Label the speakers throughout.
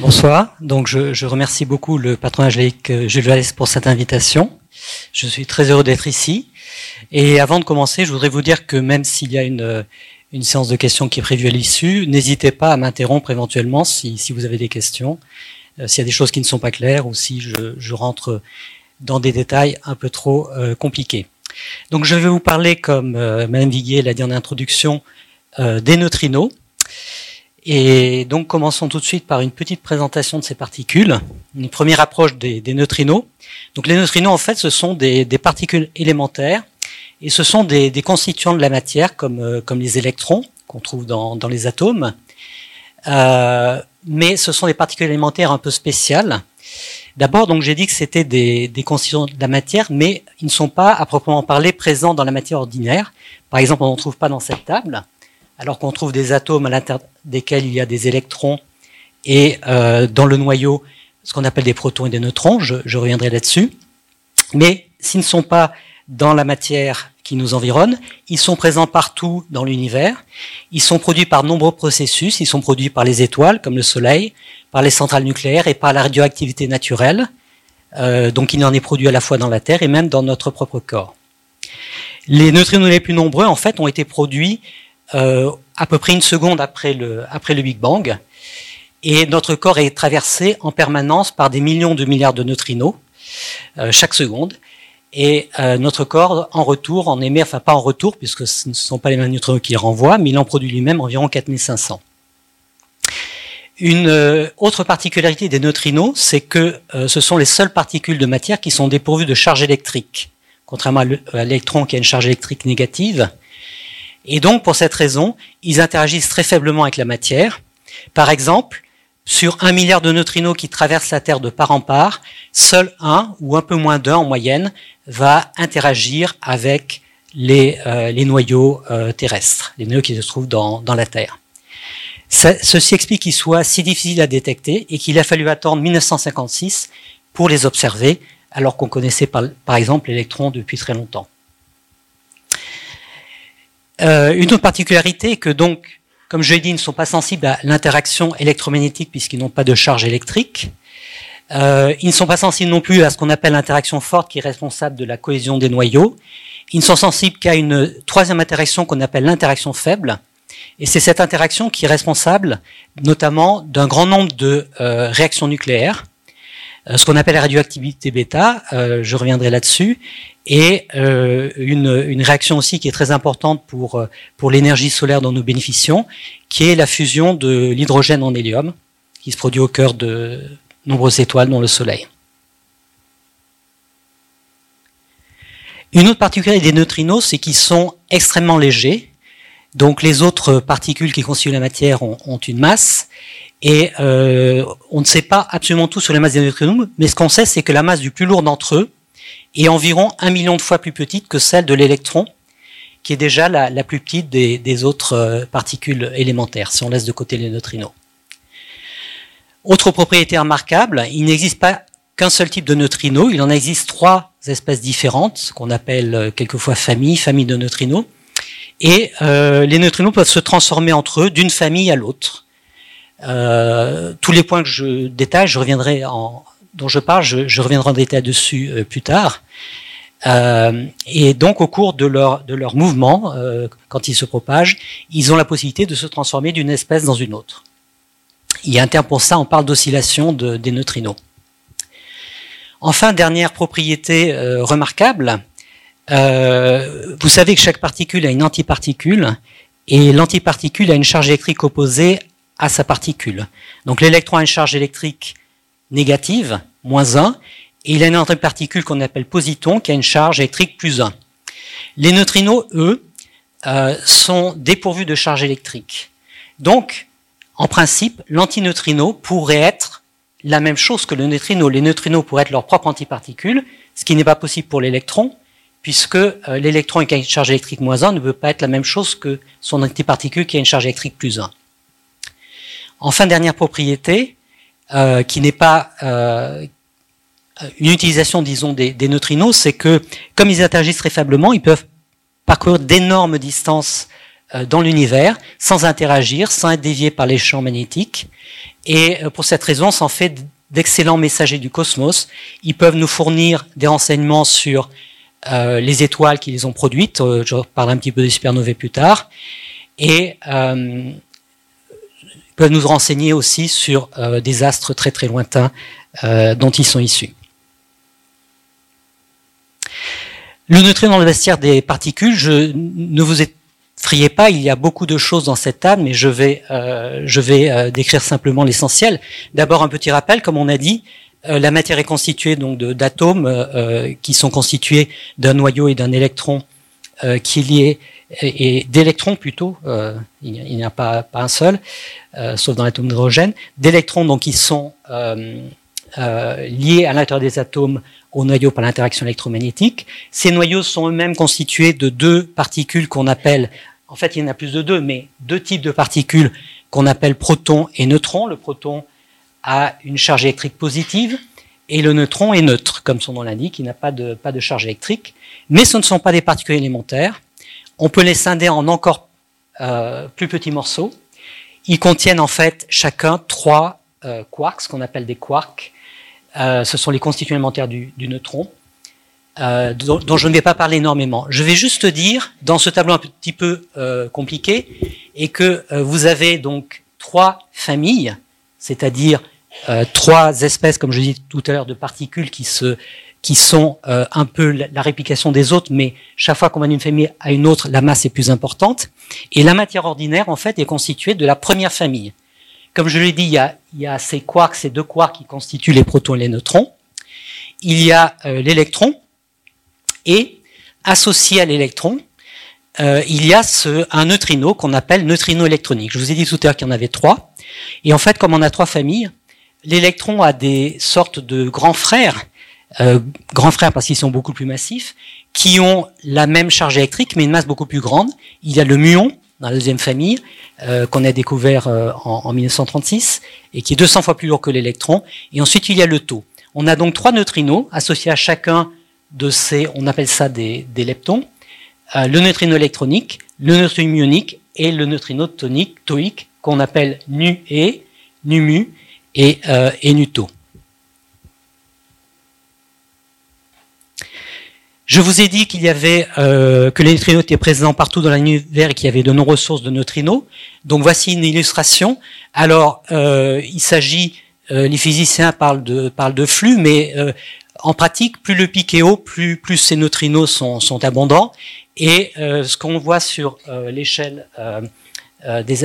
Speaker 1: Bonsoir. Donc, je, je, remercie beaucoup le patronage laïque euh, Jules Vallès pour cette invitation. Je suis très heureux d'être ici. Et avant de commencer, je voudrais vous dire que même s'il y a une, euh, une séance de questions qui est prévue à l'issue, n'hésitez pas à m'interrompre éventuellement si, si, vous avez des questions, euh, s'il y a des choses qui ne sont pas claires ou si je, rentre dans des détails un peu trop compliqués. Donc, je vais vous parler, comme euh, Madame Viguier l'a dit en introduction, des neutrinos. Et donc commençons tout de suite par une petite présentation de ces particules, une première approche des, neutrinos. Donc les neutrinos en fait ce sont des, particules élémentaires et ce sont des, des, constituants de la matière comme, euh, comme les électrons qu'on trouve dans, dans, les atomes. Euh, mais ce sont des particules élémentaires un peu spéciales. D'abord, donc j'ai dit que c'était des, des constituants de la matière, mais ils ne sont pas à proprement parler présents dans la matière ordinaire. Par exemple, on n'en trouve pas dans cette table alors qu'on trouve des atomes à l'intérieur desquels il y a des électrons et euh, dans le noyau ce qu'on appelle des protons et des neutrons, je, reviendrai là-dessus. Mais s'ils ne sont pas dans la matière qui nous environne, ils sont présents partout dans l'univers, ils sont produits par nombreux processus, ils sont produits par les étoiles comme le Soleil, par les centrales nucléaires et par la radioactivité naturelle, euh, donc il en est produit à la fois dans la Terre et même dans notre propre corps. Les neutrinos les plus nombreux, en fait, ont été produits euh, à peu près une seconde après le, Big Bang. Et notre corps est traversé en permanence par des millions de milliards de neutrinos euh, chaque seconde. Et euh, notre corps, en retour, en émet, enfin pas en retour, puisque ce ne sont pas les mêmes neutrinos qui les renvoient, mais il en produit lui-même environ 4500. Une euh, autre particularité des neutrinos, c'est que ce sont les seules particules de matière qui sont dépourvues de charge électrique, contrairement à l'électron qui a une charge électrique négative. Et donc, pour cette raison, ils interagissent très faiblement avec la matière. Par exemple, sur un milliard de neutrinos qui traversent la Terre de part en part, seul un ou un peu moins d'un en moyenne va interagir avec les, euh, noyaux euh, terrestres, les noyaux qui se trouvent dans, la Terre. Ceci explique qu'ils soient si difficiles à détecter et qu'il a fallu attendre 1956 pour les observer, alors qu'on connaissait par exemple l'électron depuis très longtemps. Euh, une autre particularité est que donc, comme je l'ai dit, ils ne sont pas sensibles à l'interaction électromagnétique puisqu'ils n'ont pas de charge électrique. Euh, ils ne sont pas sensibles non plus à ce qu'on appelle l'interaction forte qui est responsable de la cohésion des noyaux. Ils ne sont sensibles qu'à une troisième interaction qu'on appelle l'interaction faible. Et c'est cette interaction qui est responsable notamment d'un grand nombre de euh, réactions nucléaires, ce qu'on appelle la radioactivité bêta, je reviendrai là-dessus, et euh, une, réaction aussi qui est très importante pour, euh, pour l'énergie solaire dont nous bénéficions, qui est la fusion de l'hydrogène en hélium, qui se produit au cœur de nombreuses étoiles, dont le Soleil. Une autre particularité des neutrinos, c'est qu'ils sont extrêmement légers. Donc les autres particules qui constituent la matière ont, une masse. Et euh, on ne sait pas absolument tout sur les masses des neutrinos, mais ce qu'on sait, c'est que la masse du plus lourd d'entre eux, est environ un million de fois plus petite que celle de l'électron, qui est déjà la, plus petite des, autres euh, particules élémentaires, si on laisse de côté les neutrinos. Autre propriété remarquable, il n'existe pas qu'un seul type de neutrinos, il en existe trois espèces différentes, qu'on appelle euh, quelquefois famille, famille de neutrinos, et euh, les neutrinos peuvent se transformer entre eux d'une famille à l'autre. Tous les points que je détaille, je reviendrai en, dont je parle, je, reviendrai en détail dessus euh, plus tard. Euh, et donc, au cours de leur, de mouvement, euh, quand ils se propagent, ils ont la possibilité de se transformer d'une espèce dans une autre. Il y a un terme pour ça, on parle d'oscillation de, des neutrinos. Enfin, dernière propriété remarquable, vous savez que chaque particule a une antiparticule, et l'antiparticule a une charge électrique opposée à sa particule. Donc l'électron a une charge électrique négative, moins 1, et il a une autre particule qu'on appelle positon qui a une charge électrique plus 1. Les neutrinos, eux, euh, sont dépourvus de charge électrique. Donc, en principe, l'antineutrino pourrait être la même chose que le neutrino. Les neutrinos pourraient être leur propre antiparticule, ce qui n'est pas possible pour l'électron, puisque euh, l'électron qui a une charge électrique moins 1 ne peut pas être la même chose que son antiparticule qui a une charge électrique plus 1. Enfin, dernière propriété, euh, qui n'est pas euh, une utilisation, disons, des, neutrinos, c'est que comme ils interagissent très faiblement, ils peuvent parcourir d'énormes distances euh, dans l'univers sans interagir, sans être déviés par les champs magnétiques. Et pour cette raison, ça en fait d'excellents messagers du cosmos. Ils peuvent nous fournir des renseignements sur les étoiles qui les ont produites. Je parlerai un petit peu des supernovae plus tard. Et peuvent nous renseigner aussi sur euh, des astres très très lointains euh, dont ils sont issus. Le neutrino dans le vestiaire des particules, je ne vous effrayez pas, il y a beaucoup de choses dans cette table, mais je vais, euh, je vais décrire simplement l'essentiel. D'abord un petit rappel, comme on a dit, la matière est constituée donc d'atomes qui sont constitués d'un noyau et d'un électron qui est lié et, d'électrons plutôt, il n'y a, a pas, un seul, sauf dans l'atome d'hydrogène, d'électrons donc qui sont liés à l'intérieur des atomes au noyau par l'interaction électromagnétique. Ces noyaux sont eux-mêmes constitués de deux particules qu'on appelle, en fait il y en a plus de deux, mais deux types de particules qu'on appelle protons et neutrons. Le proton a une charge électrique positive et le neutron est neutre, comme son nom l'indique, il n'a pas de charge électrique. Mais ce ne sont pas des particules élémentaires. On peut les scinder en encore euh, plus petits morceaux. Ils contiennent en fait chacun trois euh, quarks, ce qu'on appelle des quarks, euh, ce sont les constituants élémentaires du, neutron, euh, dont, je ne vais pas parler énormément. Je vais juste dire, dans ce tableau un petit peu compliqué, et que vous avez donc trois familles, c'est-à-dire trois espèces, comme je dis tout à l'heure, de particules qui se qui sont un peu la, réplication des autres, mais chaque fois qu'on va d'une famille à une autre, la masse est plus importante. Et la matière ordinaire, en fait, est constituée de la première famille. Comme je l'ai dit, il y, a, il y, a, ces quarks, ces deux quarks qui constituent les protons et les neutrons. Il y a euh, l'électron et associé à l'électron, euh, il y a ce, un neutrino qu'on appelle neutrino électronique. Je vous ai dit tout à l'heure qu'il y en avait trois. Et en fait, comme on a trois familles, l'électron a des sortes de grands frères, euh, grands frères parce qu'ils sont beaucoup plus massifs, qui ont la même charge électrique mais une masse beaucoup plus grande. Il y a le muon, dans la deuxième famille, euh, qu'on a découvert euh, en, en, 1936, et qui est 200 fois plus lourd que l'électron. Et ensuite, il y a le taux. On a donc trois neutrinos associés à chacun de ces, on appelle ça des, leptons, le neutrino électronique, le neutrino muonique et le neutrino tonique, toïque, qu'on appelle nu et, nu mu et, et nuto. Je vous ai dit qu'il y avait euh, que les neutrinos étaient présents partout dans l'univers et qu'il y avait de nombreuses sources de neutrinos. Donc voici une illustration. Alors euh, il s'agit, euh, les physiciens parlent de parlent de flux, mais euh, en pratique, plus le pic est haut, plus plus ces neutrinos sont, sont abondants. Et euh, ce qu'on voit sur euh, l'échelle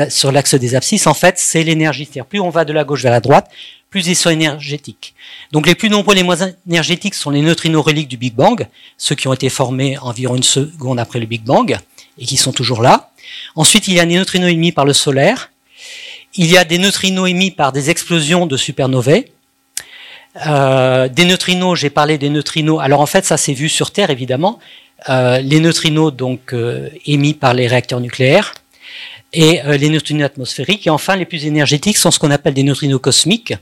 Speaker 1: sur l'axe des abscisses, en fait, c'est l'énergie. C'est-à-dire plus on va de la gauche vers la droite, plus ils sont énergétiques. Donc les plus nombreux, les moins énergétiques sont les neutrinos reliques du Big Bang, ceux qui ont été formés environ une seconde après le Big Bang et qui sont toujours là. Ensuite, il y a des neutrinos émis par le solaire. Il y a des neutrinos émis par des explosions de supernovae. Euh, des neutrinos, j'ai parlé des neutrinos. Alors en fait, ça s'est vu sur Terre évidemment. Euh, les neutrinos donc euh, émis par les réacteurs nucléaires et les neutrinos atmosphériques. Et enfin, les plus énergétiques sont ce qu'on appelle des neutrinos cosmiques.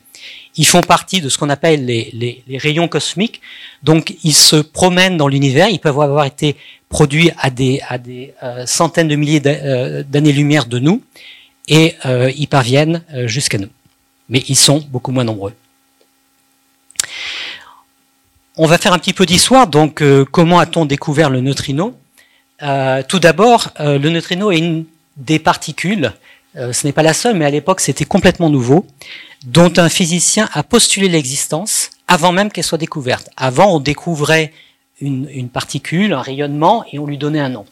Speaker 1: Ils font partie de ce qu'on appelle les, rayons cosmiques. Donc, ils se promènent dans l'univers. Ils peuvent avoir été produits à des, euh, centaines de milliers euh, d'années-lumière de nous. Et euh, ils parviennent jusqu'à nous. Mais ils sont beaucoup moins nombreux. On va faire un petit peu d'histoire. Donc, comment a-t-on découvert le neutrino? Tout d'abord, le neutrino est une des particules, ce n'est pas la seule, mais à l'époque c'était complètement nouveau, dont un physicien a postulé l'existence avant même qu'elle soit découverte. Avant, on découvrait une, particule, un rayonnement, et on lui donnait un nom.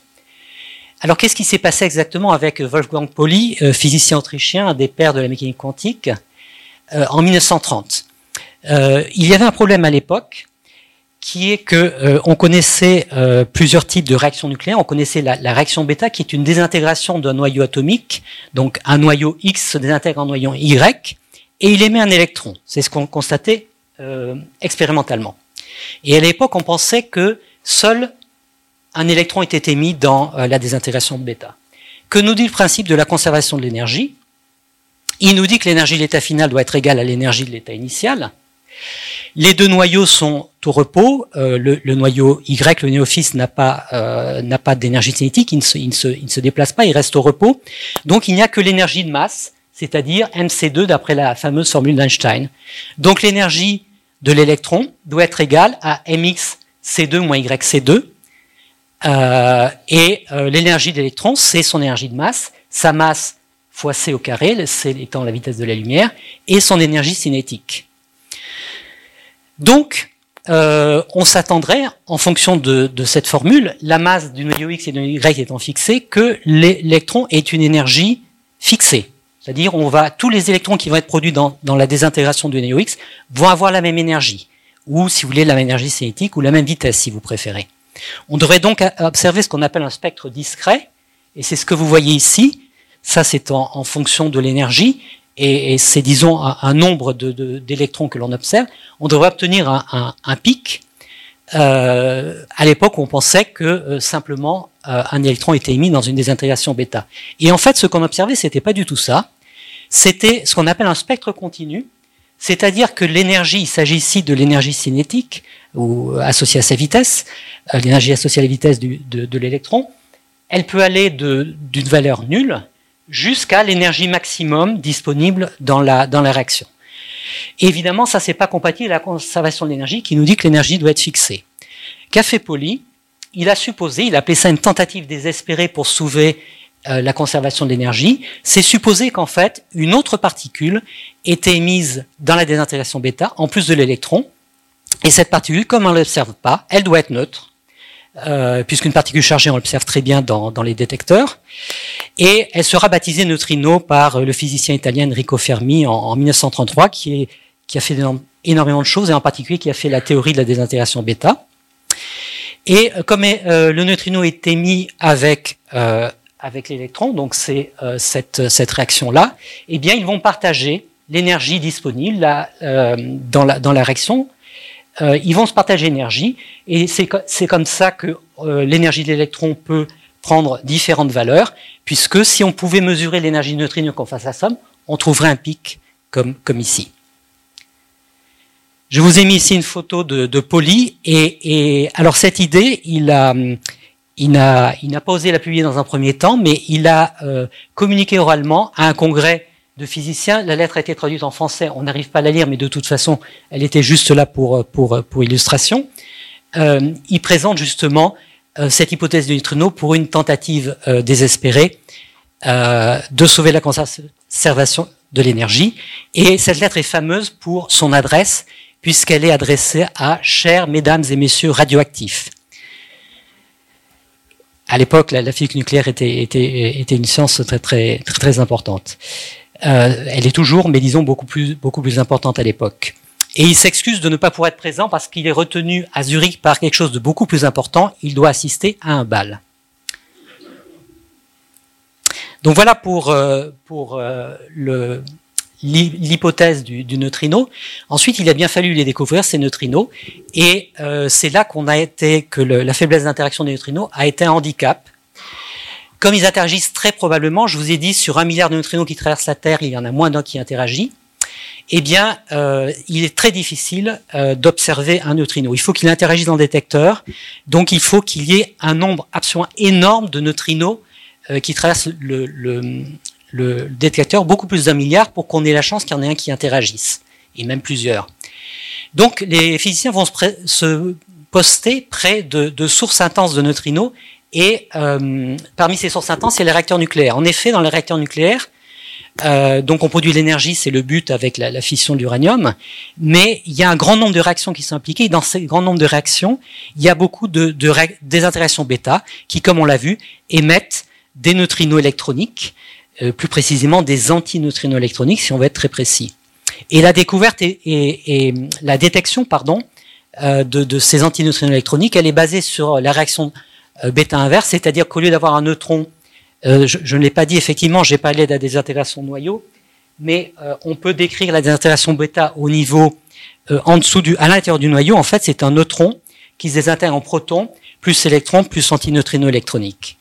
Speaker 1: Alors qu'est-ce qui s'est passé exactement avec Wolfgang Pauli, euh, physicien autrichien, un des pères de la mécanique quantique, euh, en 1930 euh, Il y avait un problème à l'époque, qui est que euh, on connaissait euh, plusieurs types de réactions nucléaires. On connaissait la, réaction bêta, qui est une désintégration d'un noyau atomique. Donc un noyau X se désintègre en noyau Y, et il émet un électron. C'est ce qu'on constatait euh, expérimentalement. Et à l'époque, on pensait que seul un électron était émis dans la désintégration de bêta. Que nous dit le principe de la conservation de l'énergie? Il nous dit que l'énergie de l'état final doit être égale à l'énergie de l'état initial. Les deux noyaux sont au repos. Euh, le, noyau Y, le néophyte, n'a pas, euh, pas d'énergie cinétique, il ne, se, il, se, il se déplace pas, il reste au repos. Donc il n'y a que l'énergie de masse, c'est-à-dire mc2 d'après la fameuse formule d'Einstein. Donc l'énergie de l'électron doit être égale à mx c2 moins yc2. Euh, et l'énergie de l'électron, c'est son énergie de masse, sa masse fois c au carré, c étant la vitesse de la lumière, et son énergie cinétique. Donc, euh, on s'attendrait, en fonction de, cette formule, la masse du noyau X et du noyau Y étant fixée, que l'électron ait une énergie fixée. C'est-à-dire, on va tous les électrons qui vont être produits dans, la désintégration du noyau X vont avoir la même énergie, ou si vous voulez, la même énergie cinétique, ou la même vitesse, si vous préférez. On devrait donc observer ce qu'on appelle un spectre discret, et c'est ce que vous voyez ici. Ça, c'est en, fonction de l'énergie, et, c'est, disons, un, nombre d'électrons que l'on observe. On devrait obtenir un, pic. Euh, à l'époque, on pensait que euh, simplement euh, un électron était émis dans une désintégration bêta. Et en fait, ce qu'on observait, c'était pas du tout ça. C'était ce qu'on appelle un spectre continu, c'est-à-dire que l'énergie, il s'agit ici de l'énergie cinétique, ou associée à sa vitesse, l'énergie associée à la vitesse de l'électron, elle peut aller d'une valeur nulle jusqu'à l'énergie maximum disponible dans la, dans la réaction. Évidemment, ça c'est pas compatible avec la conservation de l'énergie qui nous dit que l'énergie doit être fixée. Fait Pauli Il a supposé, il a appelé ça une tentative désespérée pour sauver euh, la conservation de l'énergie. C'est supposer qu'en fait, une autre particule était émise dans la désintégration bêta, en plus de l'électron. Et cette particule, comme on ne l'observe pas, elle doit être neutre. Euh, puisqu'une particule chargée, on l'observe très bien dans, les détecteurs. Et elle sera baptisée neutrino par le physicien italien Enrico Fermi en, en 1933, qui, a fait énormément de choses, et en particulier qui a fait la théorie de la désintégration bêta. Et euh, comme euh, le neutrino est émis avec, euh, l'électron, donc c'est euh, cette, réaction-là, eh bien ils vont partager l'énergie disponible dans la réaction euh, ils vont se partager l'énergie, et c'est comme ça que euh, l'énergie de l'électron peut prendre différentes valeurs, puisque si on pouvait mesurer l'énergie neutrino qu'on fasse la somme, on trouverait un pic comme, ici. Je vous ai mis ici une photo de, de Pauli, et, alors cette idée, il n'a pas osé la publier dans un premier temps, mais il a euh, communiqué oralement à un congrès physicien. La lettre a été traduite en français, on n'arrive pas à la lire, mais de toute façon, elle était juste là pour, pour, pour illustration. Euh, il présente justement euh, cette hypothèse de neutrino pour une tentative euh, désespérée euh, de sauver la conservation de l'énergie. Et cette lettre est fameuse pour son adresse, puisqu'elle est adressée à chers mesdames et messieurs radioactifs. À l'époque, la, physique nucléaire était, une science très importante. Euh, elle est toujours, mais disons, beaucoup plus, importante à l'époque. Et il s'excuse de ne pas pouvoir être présent parce qu'il est retenu à Zurich par quelque chose de beaucoup plus important. Il doit assister à un bal. Donc voilà pour, euh, euh, l'hypothèse du, neutrino. Ensuite, il a bien fallu les découvrir, ces neutrinos, et c'est là qu'on a été que la faiblesse d'interaction des neutrinos a été un handicap comme ils interagissent très probablement, je vous ai dit, sur un milliard de neutrinos qui traversent la Terre, il y en a moins d'un qui interagit. Eh bien, euh, il est très difficile euh, d'observer un neutrino. Il faut qu'il interagisse dans le détecteur, donc il faut qu'il y ait un nombre absolument énorme de neutrinos euh, qui traversent le, détecteur, beaucoup plus d'un milliard, pour qu'on ait la chance qu'il y en ait un qui interagisse, et même plusieurs. Donc, les physiciens vont se, poster près de sources intenses de neutrinos et euh, parmi ces sources intenses, c'est les réacteurs nucléaires. En effet, dans les réacteurs nucléaires, euh, donc on produit l'énergie, c'est le but avec la, la fission de l'uranium, mais il y a un grand nombre de réactions qui sont impliquées. Dans ces grands nombre de réactions, il y a beaucoup de, de désintégrations bêta qui, comme on l'a vu, émettent des neutrinos électroniques, euh, plus précisément des antineutrinos électroniques, si on veut être très précis. Et la découverte et, et, et la détection, pardon, euh, de, de, ces antineutrinos électroniques, elle est basée sur la réaction bêta inverse, c'est-à-dire qu'au lieu d'avoir un neutron, euh, je, ne l'ai pas dit, effectivement, j'ai parlé de la désintégration noyau, mais euh, on peut décrire la désintégration bêta au niveau en dessous du, à l'intérieur du noyau. En fait, c'est un neutron qui se désintègre en proton plus électron plus antineutrino électronique.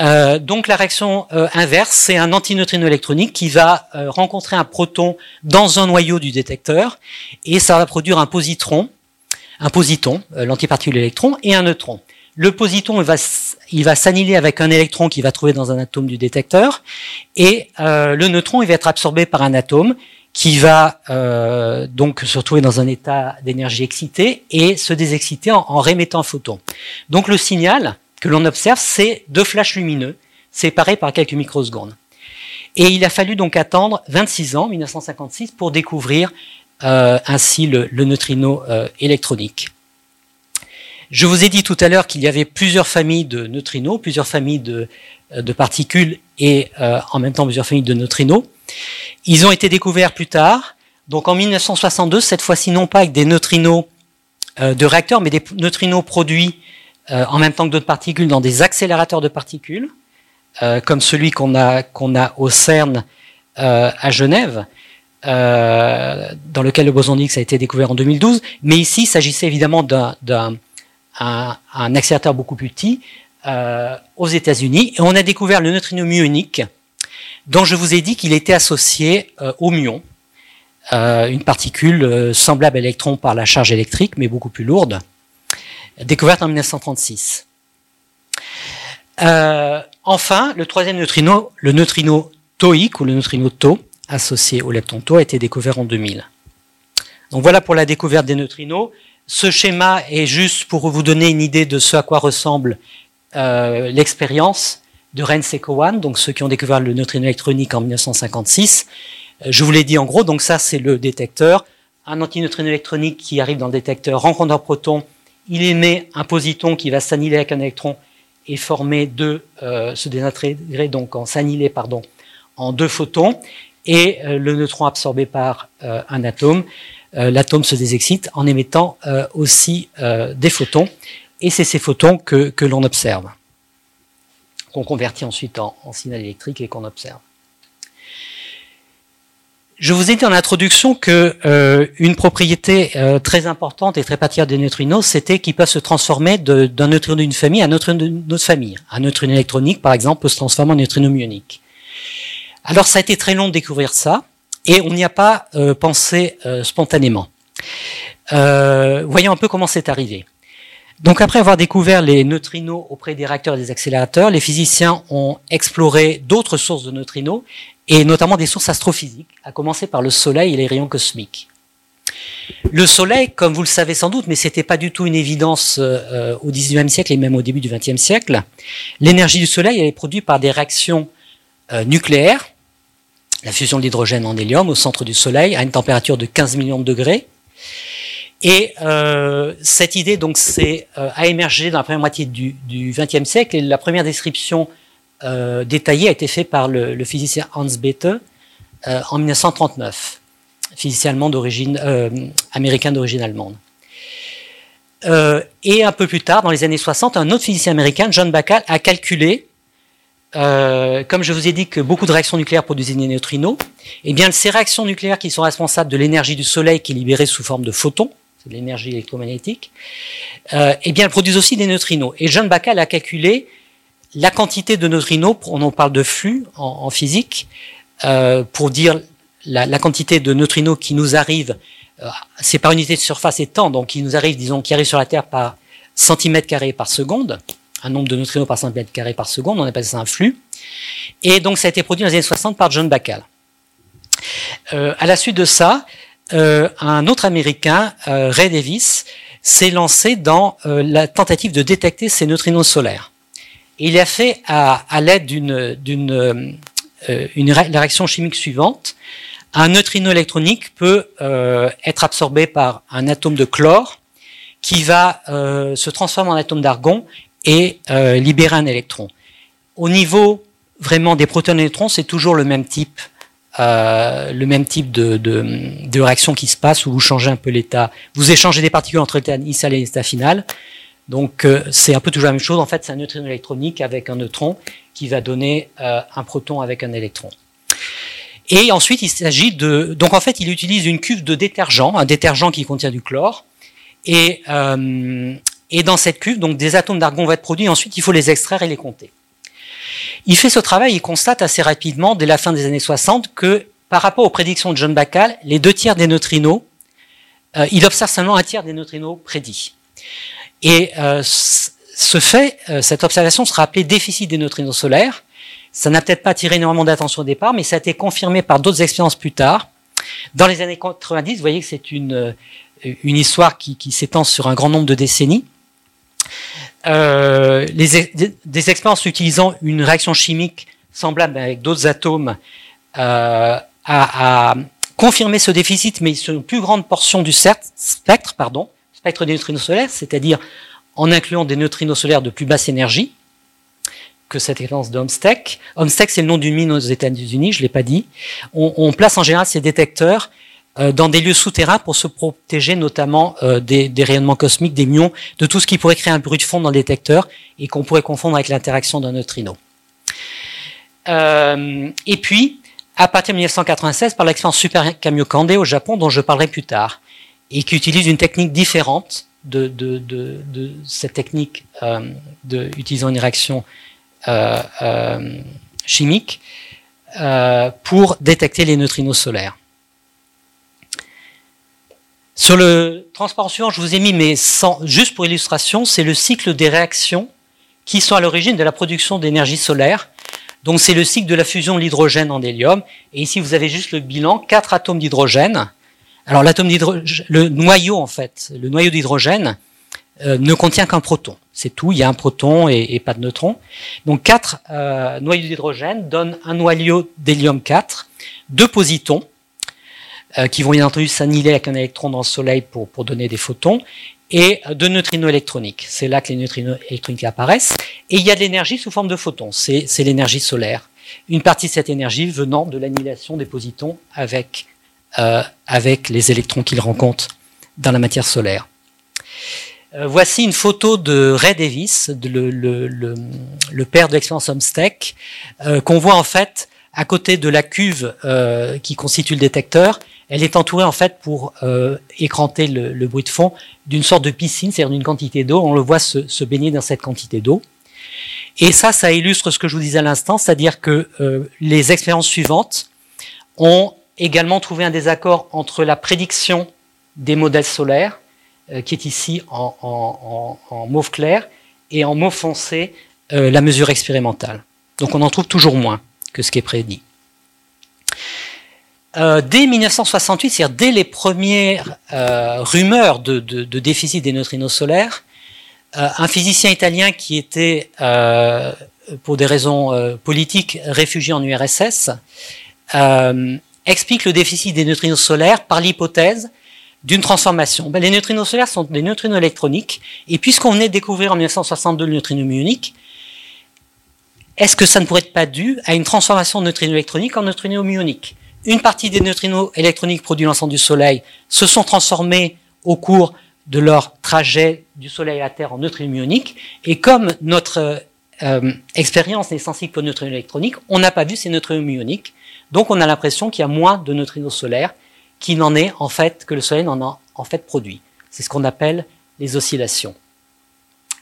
Speaker 1: Euh, donc la réaction euh, inverse, c'est un antineutrino électronique qui va euh, rencontrer un proton dans un noyau du détecteur et ça va produire un positron un positon, euh, l'antiparticule électron, et un neutron. Le positon, va, il va s'annihiler avec un électron qu'il va trouver dans un atome du détecteur, et euh, le neutron, va être absorbé par un atome qui va euh, donc se retrouver dans un état d'énergie excitée et se désexciter en, en réémettant un photon. Donc le signal que l'on observe, c'est deux flashs lumineux séparés par quelques microsecondes. Et il a fallu donc attendre 26 ans, 1956, pour découvrir euh, ainsi le, neutrino électronique. Je vous ai dit tout à l'heure qu'il y avait plusieurs familles de neutrinos, plusieurs familles de, euh, particules et euh, en même temps plusieurs familles de neutrinos. Ils ont été découverts plus tard, donc en 1962, cette fois-ci non pas avec des neutrinos euh, de réacteurs, mais des neutrinos produits en même temps que d'autres particules dans des accélérateurs de particules, comme celui qu'on a, a au CERN à Genève. Dans lequel le boson Higgs a été découvert en 2012. Mais ici, il s'agissait évidemment d'un, un, accélérateur beaucoup plus petit euh, aux États-Unis. Et on a découvert le neutrino muonique, dont je vous ai dit qu'il était associé euh, au muon, euh, une particule semblable à l'électron par la charge électrique, mais beaucoup plus lourde, découverte en 1936. enfin, le troisième neutrino, le neutrino tauique ou le neutrino tau, associé au lepton tau a été découvert en 2000. Donc voilà pour la découverte des neutrinos. Ce schéma est juste pour vous donner une idée de ce à quoi ressemble euh, l'expérience de Renz et Cowan, donc ceux qui ont découvert le neutrino électronique en 1956. Euh, je vous l'ai dit en gros, donc ça c'est le détecteur. Un antineutrino électronique qui arrive dans le détecteur rencontre un proton, il émet un positon qui va s'annihiler avec un électron et former deux, euh, se désintégrer donc en s'annihiler pardon, en deux photons et le neutron absorbé par un atome, l'atome se désexcite en émettant aussi des photons, et c'est ces photons que, l'on observe, qu'on convertit ensuite en, signal électrique et qu'on observe. Je vous ai dit en introduction que euh, une propriété euh, très importante et très particulière des neutrinos, c'était qu'ils peuvent se transformer d'un neutrino d'une famille à un neutrino d'une autre famille. Un neutrino électronique, par exemple, peut se transformer en neutrino muonique. Alors ça a été très long de découvrir ça, et on n'y a pas euh, pensé euh, spontanément. Euh, voyons un peu comment c'est arrivé. Donc après avoir découvert les neutrinos auprès des réacteurs et des accélérateurs, les physiciens ont exploré d'autres sources de neutrinos, et notamment des sources astrophysiques, à commencer par le Soleil et les rayons cosmiques. Le Soleil, comme vous le savez sans doute, mais c'était pas du tout une évidence au XIXe siècle et même au début du XXe siècle, l'énergie du Soleil est produite par des réactions nucléaires la fusion de l'hydrogène en hélium au centre du Soleil à une température de 15 millions de degrés. Et euh, cette idée donc c'est euh, a émergé dans la première moitié du XXe siècle la première description euh, détaillée a été faite par le, physicien Hans Bethe en 1939, physicien allemand d'origine américain d'origine allemande. Et un peu plus tard, dans les années 60, un autre physicien américain, John Bacall, a calculé euh, comme je vous ai dit que beaucoup de réactions nucléaires produisent des neutrinos, eh bien ces réactions nucléaires qui sont responsables de l'énergie du Soleil qui est libérée sous forme de photons, c'est de l'énergie électromagnétique, euh, eh bien elles produisent aussi des neutrinos. Et John Bacall a calculé la quantité de neutrinos, on en parle de flux en, physique, euh, pour dire la, quantité de neutrinos qui nous arrive, euh, c'est par unité de surface et temps, donc qui nous arrive, disons, qui arrive sur la Terre par centimètre carré par seconde un nombre de neutrinos par centimètre carré par seconde, on appelle ça un flux. Et donc ça a été produit dans les années 60 par John Bacall. Euh, à la suite de ça, euh, un autre Américain, euh, Ray Davis, s'est lancé dans la tentative de détecter ces neutrinos solaires. Il a fait à, l'aide d'une d'une une réaction chimique suivante. Un neutrino électronique peut être absorbé par un atome de chlore qui va se transformer en atome d'argon et euh, libérer un électron. Au niveau vraiment des protons et électrons, c'est toujours le même type, euh, le même type de, réaction qui se passe où vous changez un peu l'état. Vous échangez des particules entre l'état initial et l'état final. Donc euh, c'est un peu toujours la même chose. En fait, c'est un neutrino électronique avec un neutron qui va donner euh, un proton avec un électron. Et ensuite, il s'agit de... Donc en fait, il utilise une cuve de détergent, un détergent qui contient du chlore. Et, et dans cette cuve, donc des atomes d'argon vont être produits, ensuite il faut les extraire et les compter. Il fait ce travail, il constate assez rapidement, dès la fin des années 60, que par rapport aux prédictions de John Bacall, les deux tiers des neutrinos, euh, il observe seulement un tiers des neutrinos prédits. Et euh, ce fait, cette observation sera appelée déficit des neutrinos solaires. Ça n'a peut-être pas attiré énormément d'attention au départ, mais ça a été confirmé par d'autres expériences plus tard. Dans les années 90, vous voyez que c'est une, une histoire qui s'étend sur un grand nombre de décennies. Euh, des expériences utilisant une réaction chimique semblable avec d'autres atomes euh, a, confirmé ce déficit, mais sur une plus grande portion du spectre, pardon, spectre des neutrinos solaires, c'est-à-dire en incluant des neutrinos solaires de plus basse énergie que cette expérience de Homesteck. Homesteck, c'est le nom d'une mine aux États-Unis, je l'ai pas dit. On, place en général ces détecteurs dans des lieux souterrains pour se protéger notamment euh, des, rayonnements cosmiques, des muons, de tout ce qui pourrait créer un bruit de fond dans le détecteur et qu'on pourrait confondre avec l'interaction d'un neutrino. Euh, et puis, à partir de 1996, par l'expérience Super Kamiokande au Japon, dont je parlerai plus tard, et qui utilise une technique différente de, cette technique euh, utilisant une réaction euh, euh, chimique pour détecter les neutrinos solaires. Sur le transparent suivant, je vous ai mis, mais sans, juste pour illustration, c'est le cycle des réactions qui sont à l'origine de la production d'énergie solaire. Donc c'est le cycle de la fusion de l'hydrogène en hélium. Et ici, vous avez juste le bilan, quatre atomes d'hydrogène. Alors l'atome d'hydrogène, le noyau en fait, le noyau d'hydrogène euh, ne contient qu'un proton. C'est tout, il y a un proton et, pas de neutrons. Donc quatre euh, noyaux d'hydrogène donnent un noyau d'hélium 4, deux positons, qui vont bien entendu s'annihiler avec un électron dans le Soleil pour, pour donner des photons, et de neutrinos électroniques. C'est là que les neutrinos électroniques apparaissent. Et il y a de l'énergie sous forme de photons. C'est l'énergie solaire. Une partie de cette énergie venant de l'annihilation des positons avec, euh, avec les électrons qu'ils rencontrent dans la matière solaire. Euh, voici une photo de Ray Davis, le, le, le, père de l'expérience Homesteck, euh, qu'on voit en fait à côté de la cuve euh, qui constitue le détecteur elle est entourée en fait pour euh, écranter le, bruit de fond d'une sorte de piscine, c'est-à-dire d'une quantité d'eau. On le voit se, baigner dans cette quantité d'eau. Et ça, ça illustre ce que je vous disais à l'instant, c'est-à-dire que euh, les expériences suivantes ont également trouvé un désaccord entre la prédiction des modèles solaires, euh, qui est ici en, en, mauve clair, et en mauve foncé, la mesure expérimentale. Donc on en trouve toujours moins que ce qui est prédit. Euh, dès 1968, c'est-à-dire dès les premières euh, rumeurs de, déficit des neutrinos solaires, euh, un physicien italien qui était, pour des raisons politiques, réfugié en URSS, explique le déficit des neutrinos solaires par l'hypothèse d'une transformation. Ben, les neutrinos solaires sont des neutrinos électroniques, et puisqu'on venait de découvrir en 1962 le neutrino muonique, est-ce que ça ne pourrait être pas dû à une transformation de neutrinos électroniques en neutrinos muoniques? Une partie des neutrinos électroniques produits l'ensemble du Soleil se sont transformés au cours de leur trajet du Soleil à la Terre en neutrinos muoniques. Et comme notre euh, expérience n'est sensible qu'aux neutrinos électroniques, on n'a pas vu ces neutrinos muoniques. Donc on a l'impression qu'il y a moins de neutrinos solaires n'en est en fait, que le Soleil n'en a en fait produit. C'est ce qu'on appelle les oscillations.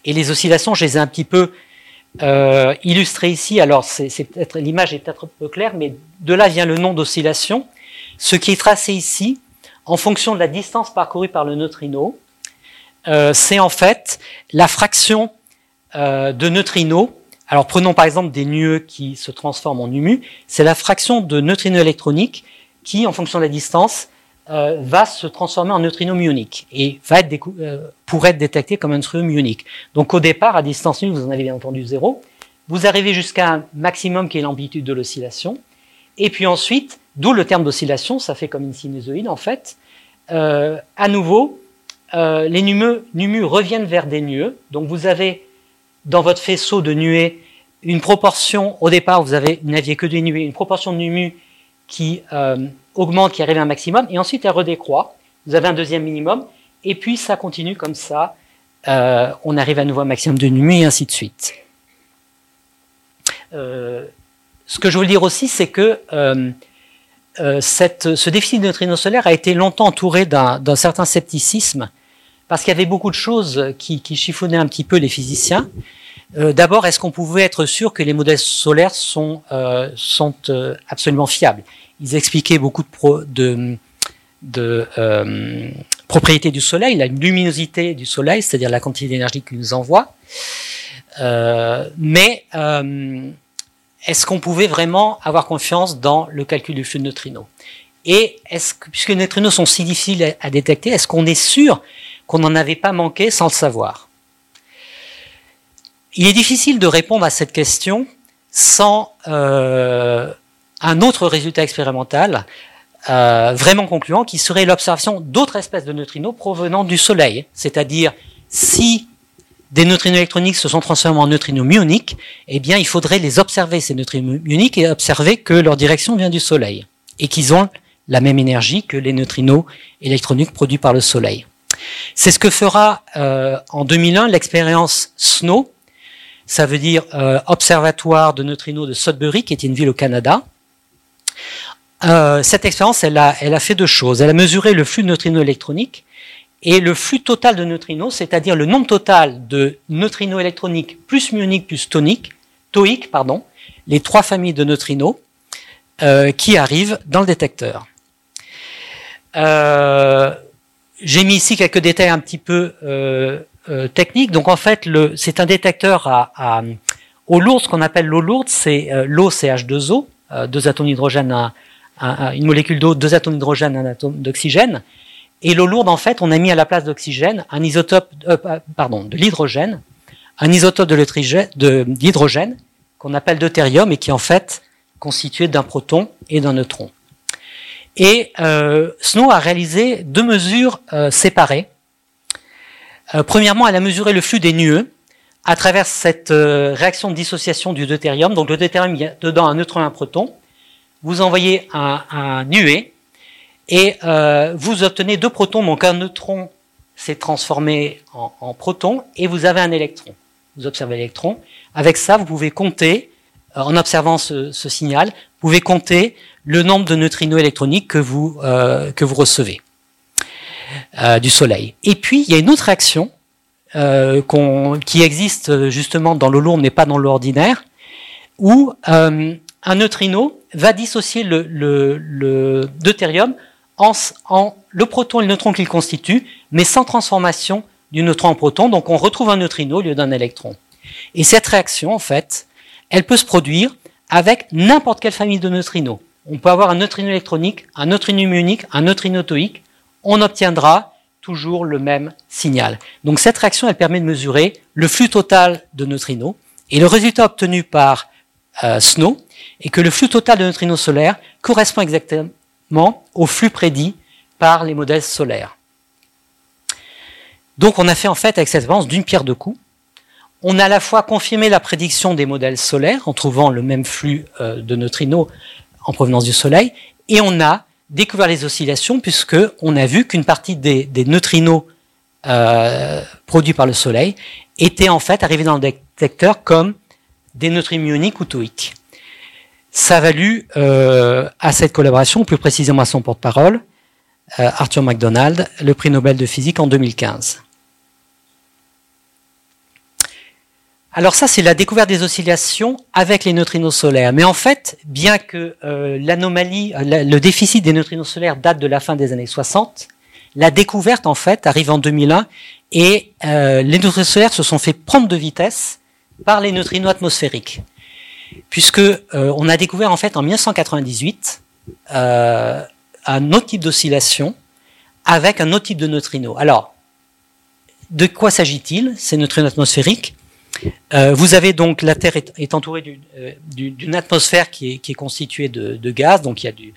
Speaker 1: Et les oscillations, je les ai un petit peu euh, illustré ici, alors l'image est peut-être un peu claire, mais de là vient le nom d'oscillation. Ce qui est tracé ici, en fonction de la distance parcourue par le neutrino, euh, c'est en fait la fraction euh, de neutrinos. Alors prenons par exemple des nueux qui se transforment en numu, c'est la fraction de neutrinos électroniques qui, en fonction de la distance, euh, va se transformer en neutrino muonique et va être euh, pour être détecté comme un neutrino muonique. Donc au départ, à distance nulle, vous en avez bien entendu zéro. Vous arrivez jusqu'à un maximum qui est l'amplitude de l'oscillation. Et puis ensuite, d'où le terme d'oscillation, ça fait comme une sinusoïde en fait. Euh, à nouveau, les numus, reviennent vers des nuées. Donc vous avez dans votre faisceau de nuées une proportion, au départ vous n'aviez que des nuées, une proportion de numus qui augmente, qui arrive à un maximum, et ensuite elle redécroît. Vous avez un deuxième minimum, et puis ça continue comme ça. Euh, on arrive à nouveau à un maximum de nuit, et ainsi de suite. Euh, ce que je veux dire aussi, c'est que euh, ce déficit de neutrinos solaires a été longtemps entouré d'un certain scepticisme, parce qu'il y avait beaucoup de choses qui, chiffonnaient un petit peu les physiciens. D'abord, est-ce qu'on pouvait être sûr que les modèles solaires sont, absolument fiables? Ils expliquaient beaucoup de, de propriétés du Soleil, la luminosité du Soleil, c'est-à-dire la quantité d'énergie qu'il nous envoie. Euh, mais euh, est-ce qu'on pouvait vraiment avoir confiance dans le calcul du flux de neutrinos? Et puisque les neutrinos sont si difficiles à, détecter, est-ce qu'on est sûr qu'on n'en avait pas manqué sans le savoir? Il est difficile de répondre à cette question sans euh, un autre résultat expérimental euh, vraiment concluant qui serait l'observation d'autres espèces de neutrinos provenant du Soleil. C'est-à-dire, si des neutrinos électroniques se sont transformés en neutrinos muoniques, eh bien, il faudrait les observer, ces neutrinos muoniques, et observer que leur direction vient du Soleil et qu'ils ont la même énergie que les neutrinos électroniques produits par le Soleil. C'est ce que fera euh, en 2001 l'expérience SNOW, ça veut dire euh, Observatoire de neutrinos de Sudbury, qui est une ville au Canada. Euh, cette expérience, elle a, fait deux choses. Elle a mesuré le flux de neutrinos électroniques et le flux total de neutrinos, c'est-à-dire le nombre total de neutrinos électroniques plus muoniques plus toniques, toïques, pardon, les trois familles de neutrinos euh, qui arrivent dans le détecteur. Euh, J'ai mis ici quelques détails un petit peu techniques. Donc en fait, c'est un détecteur à, à, eau lourde, ce qu'on appelle l'eau lourde, c'est l'eau CH2O, deux atomes d'hydrogène à une molécule d'eau, deux atomes d'hydrogène, un atome d'oxygène. Et l'eau lourde, en fait, on a mis à la place d'oxygène un isotope, euh, pardon, de l'hydrogène, un isotope de d'hydrogène qu'on appelle deutérium et qui est en fait constitué d'un proton et d'un neutron. Et euh, Snow a réalisé deux mesures euh, séparées. Euh, premièrement, elle a mesuré le flux des nueux à travers cette réaction de dissociation du deutérium. Donc le deutérium, il y a dedans un neutron et un proton vous envoyez un, nuée et euh, vous obtenez deux protons. Donc un neutron s'est transformé en, proton et vous avez un électron. Vous observez l'électron. Avec ça, vous pouvez compter, euh, en observant ce, signal, vous pouvez compter le nombre de neutrinos électroniques que vous, euh, que vous recevez du Soleil. Et puis, il y a une autre réaction qui existe justement dans l'eau lourde, mais pas dans l'eau ordinaire, où un neutrino va dissocier le, le, deutérium en, le proton et le neutron qu'il constitue, mais sans transformation du neutron en proton. Donc on retrouve un neutrino au lieu d'un électron. Et cette réaction, en fait, elle peut se produire avec n'importe quelle famille de neutrinos. On peut avoir un neutrino électronique, un neutrino muonique, un neutrino toïque. On obtiendra toujours le même signal. Donc cette réaction, elle permet de mesurer le flux total de neutrinos. Et le résultat obtenu par euh, Snow et que le flux total de neutrinos solaires correspond exactement au flux prédit par les modèles solaires. Donc on a fait en fait avec cette expérience d'une pierre deux coups. On a à la fois confirmé la prédiction des modèles solaires en trouvant le même flux euh, de neutrinos en provenance du Soleil, et on a découvert les oscillations puisque on a vu qu'une partie des, neutrinos euh, produits par le Soleil étaient en fait arrivés dans le détecteur comme des neutrinos ioniques ou toïques. Ça a valu euh, à cette collaboration, plus précisément à son porte-parole, euh, Arthur MacDonald, le prix Nobel de physique en 2015. Alors ça, c'est la découverte des oscillations avec les neutrinos solaires. Mais en fait, bien que euh, l'anomalie, le déficit des neutrinos solaires date de la fin des années 60, la découverte, en fait, arrive en 2001 et les neutrinos solaires se sont fait prendre de vitesse par les neutrinos atmosphériques puisque euh, on a découvert en fait en 1998 euh, un autre type d'oscillation avec un autre type de neutrino. Alors, de quoi s'agit-il Ces neutrinos atmosphériques? Euh, vous avez donc la Terre est, entourée d'une atmosphère qui est, constituée de, gaz, donc il y a du,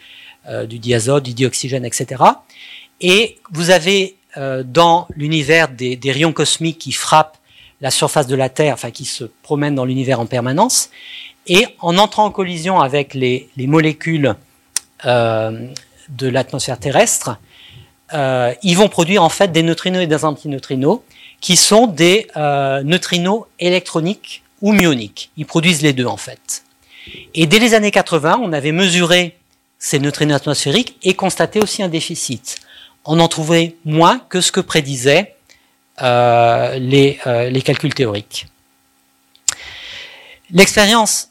Speaker 1: du diazote, du dioxygène, etc. Et vous avez dans l'univers des, rayons cosmiques qui frappent la surface de la Terre, enfin qui se promènent dans l'univers en permanence, et en entrant en collision avec les, molécules euh, de l'atmosphère terrestre, euh, ils vont produire en fait des neutrinos et des antineutrinos qui sont des euh, neutrinos électroniques ou muoniques. Ils produisent les deux en fait. Et dès les années 80, on avait mesuré ces neutrinos atmosphériques et constaté aussi un déficit. On en trouvait moins que ce que prédisaient les, les calculs théoriques. L'expérience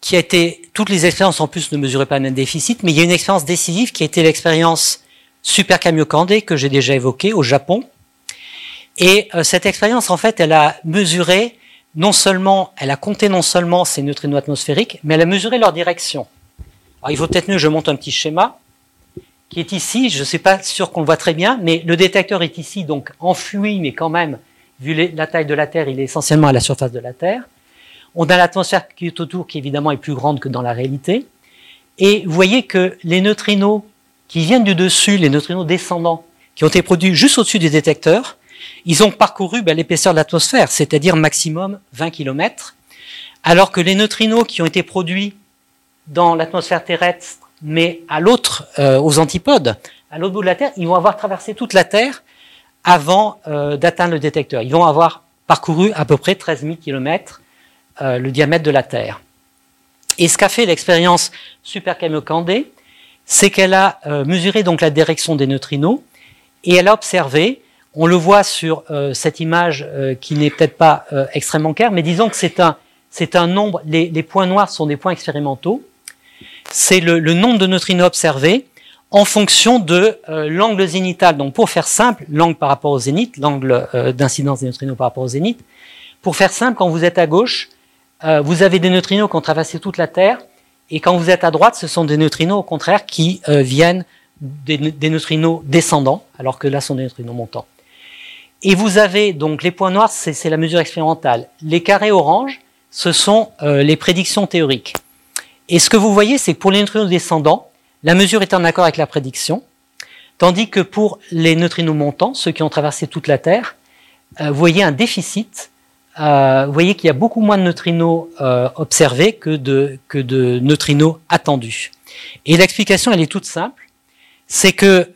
Speaker 1: qui a été, toutes les expériences en plus ne mesuraient pas même déficit, mais il y a une expérience décisive qui a été l'expérience Super Kamiokande que j'ai déjà évoqué au Japon. Et euh, cette expérience, en fait, elle a mesuré non seulement, elle a compté non seulement ces neutrinos atmosphériques, mais elle a mesuré leur direction. Alors, il faut peut-être mieux que je monte un petit schéma qui est ici. Je ne suis pas sûr qu'on le voit très bien, mais le détecteur est ici, donc enfoui, mais quand même, vu la taille de la Terre, il est essentiellement à la surface de la Terre. On a l'atmosphère qui est autour, qui évidemment est plus grande que dans la réalité. Et vous voyez que les neutrinos qui viennent du dessus, les neutrinos descendants, qui ont été produits juste au-dessus des détecteurs, ils ont parcouru ben, l'épaisseur de l'atmosphère, c'est-à-dire maximum 20 km, alors que les neutrinos qui ont été produits dans l'atmosphère terrestre, mais à l'autre, euh, aux antipodes, à l'autre bout de la Terre, ils vont avoir traversé toute la Terre avant euh, d'atteindre le détecteur. Ils vont avoir parcouru à peu près 13 000 km le diamètre de la Terre. Et ce qu'a fait l'expérience Super Kamiokande, c'est qu'elle a euh, mesuré donc la direction des neutrinos et elle a observé on le voit sur euh, cette image euh, qui n'est peut-être pas euh, extrêmement claire, mais disons que c'est un, nombre, les, points noirs sont des points expérimentaux. C'est le, nombre de neutrinos observés en fonction de l'angle zénital. Donc pour faire simple, l'angle par rapport au zénith, l'angle d'incidence des neutrinos par rapport au zénith. Pour faire simple, quand vous êtes à gauche, vous avez des neutrinos qui ont traversé toute la Terre, et quand vous êtes à droite, ce sont des neutrinos au contraire qui viennent des, des neutrinos descendants, alors que là, sont des neutrinos montants. Et vous avez donc les points noirs, c'est la mesure expérimentale. Les carrés orange, ce sont euh, les prédictions théoriques. Et ce que vous voyez, c'est que pour les neutrinos descendants, la mesure est en accord avec la prédiction, tandis que pour les neutrinos montants, ceux qui ont traversé toute la Terre, euh, vous voyez un déficit. Euh, vous voyez qu'il y a beaucoup moins de neutrinos observés que de, que de neutrinos attendus. Et l'explication, elle est toute simple. C'est que